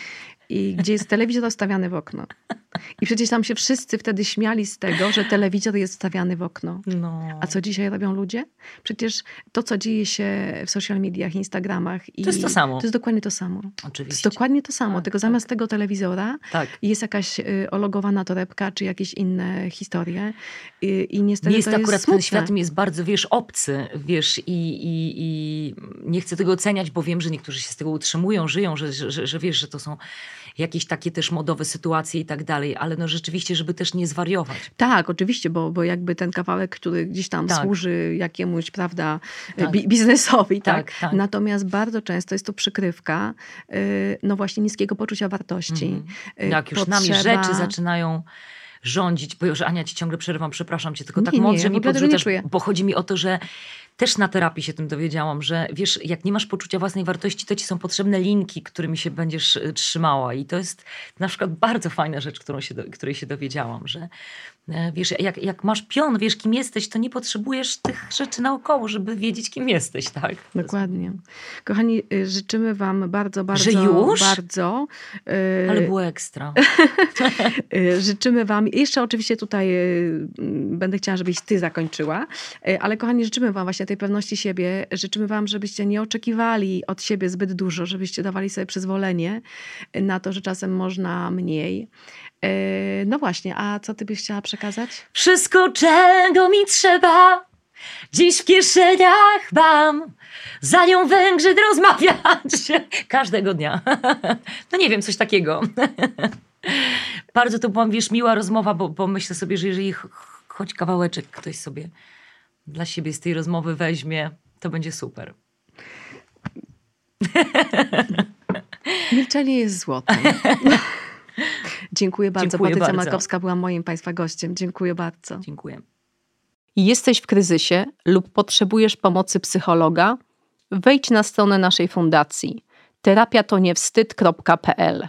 I gdzie jest telewizor rozstawiany w okno. I przecież tam się wszyscy wtedy śmiali z tego, że telewizor jest stawiany w okno. No. A co dzisiaj robią ludzie? Przecież to, co dzieje się w social mediach, Instagramach. I To jest to samo. To jest dokładnie to samo. To jest Oczywiście. dokładnie to samo. Tak, tylko tak. zamiast tego telewizora Tak. jest jakaś y, ologowana torebka, czy jakieś inne historie. I, i niestety Mi jest to akurat jest ten świat mi jest bardzo, wiesz, obcy, wiesz, i, i, i nie chcę tego oceniać, bo wiem, że niektórzy się z tego utrzymują, żyją, że, że, że, że wiesz, że to są jakieś takie też modowe sytuacje i tak dalej, ale no rzeczywiście, żeby też nie zwariować. Tak, oczywiście, bo, bo jakby ten kawałek, który gdzieś tam Tak. służy jakiemuś, prawda, Tak. bi- biznesowi, tak? Tak, tak. Natomiast bardzo często jest to przykrywka, y, no właśnie niskiego poczucia wartości. Mhm. Y, Jak już nami potrzeba- rzeczy zaczynają rządzić, bo już Ania ci ciągle przerywam, przepraszam cię, tylko Nie, tak nie, mądrze ja w mi podrzucasz, bo chodzi mi o to, że też na terapii się tym dowiedziałam, że wiesz, jak nie masz poczucia własnej wartości, to ci są potrzebne linki, którymi się będziesz y, trzymała. I to jest na przykład bardzo fajna rzecz, którą się do, której się dowiedziałam, że wiesz, jak, jak masz pion, wiesz kim jesteś, to nie potrzebujesz tych rzeczy naokoło, żeby wiedzieć kim jesteś, tak? Dokładnie. Kochani, y, życzymy wam bardzo, bardzo, już? bardzo. y, Ale było ekstra. Y, Życzymy Wam, jeszcze oczywiście tutaj będę chciała, żebyś Ty zakończyła, ale kochani, życzymy Wam właśnie tej pewności siebie. Życzymy Wam, żebyście nie oczekiwali od siebie zbyt dużo, żebyście dawali sobie przyzwolenie na to, że czasem można mniej. Y, No właśnie, a co Ty byś chciała przekazać? Wszystko, czego mi trzeba, dziś w kieszeniach mam. Za nią Węgrzyn rozmawiać każdego dnia. No nie wiem, coś takiego. Bardzo to była, wiesz, miła rozmowa, bo, bo myślę sobie, że jeżeli ch- ch- choć kawałeczek ktoś sobie dla siebie z tej rozmowy weźmie, to będzie super. Milczenie jest złotem. Dziękuję bardzo. Dziękuję Patrycja bardzo. Makowska była moim Państwa gościem. Dziękuję bardzo. Dziękuję. Jesteś w kryzysie lub potrzebujesz pomocy psychologa? Wejdź na stronę naszej fundacji terapiatoniewstyd.pl.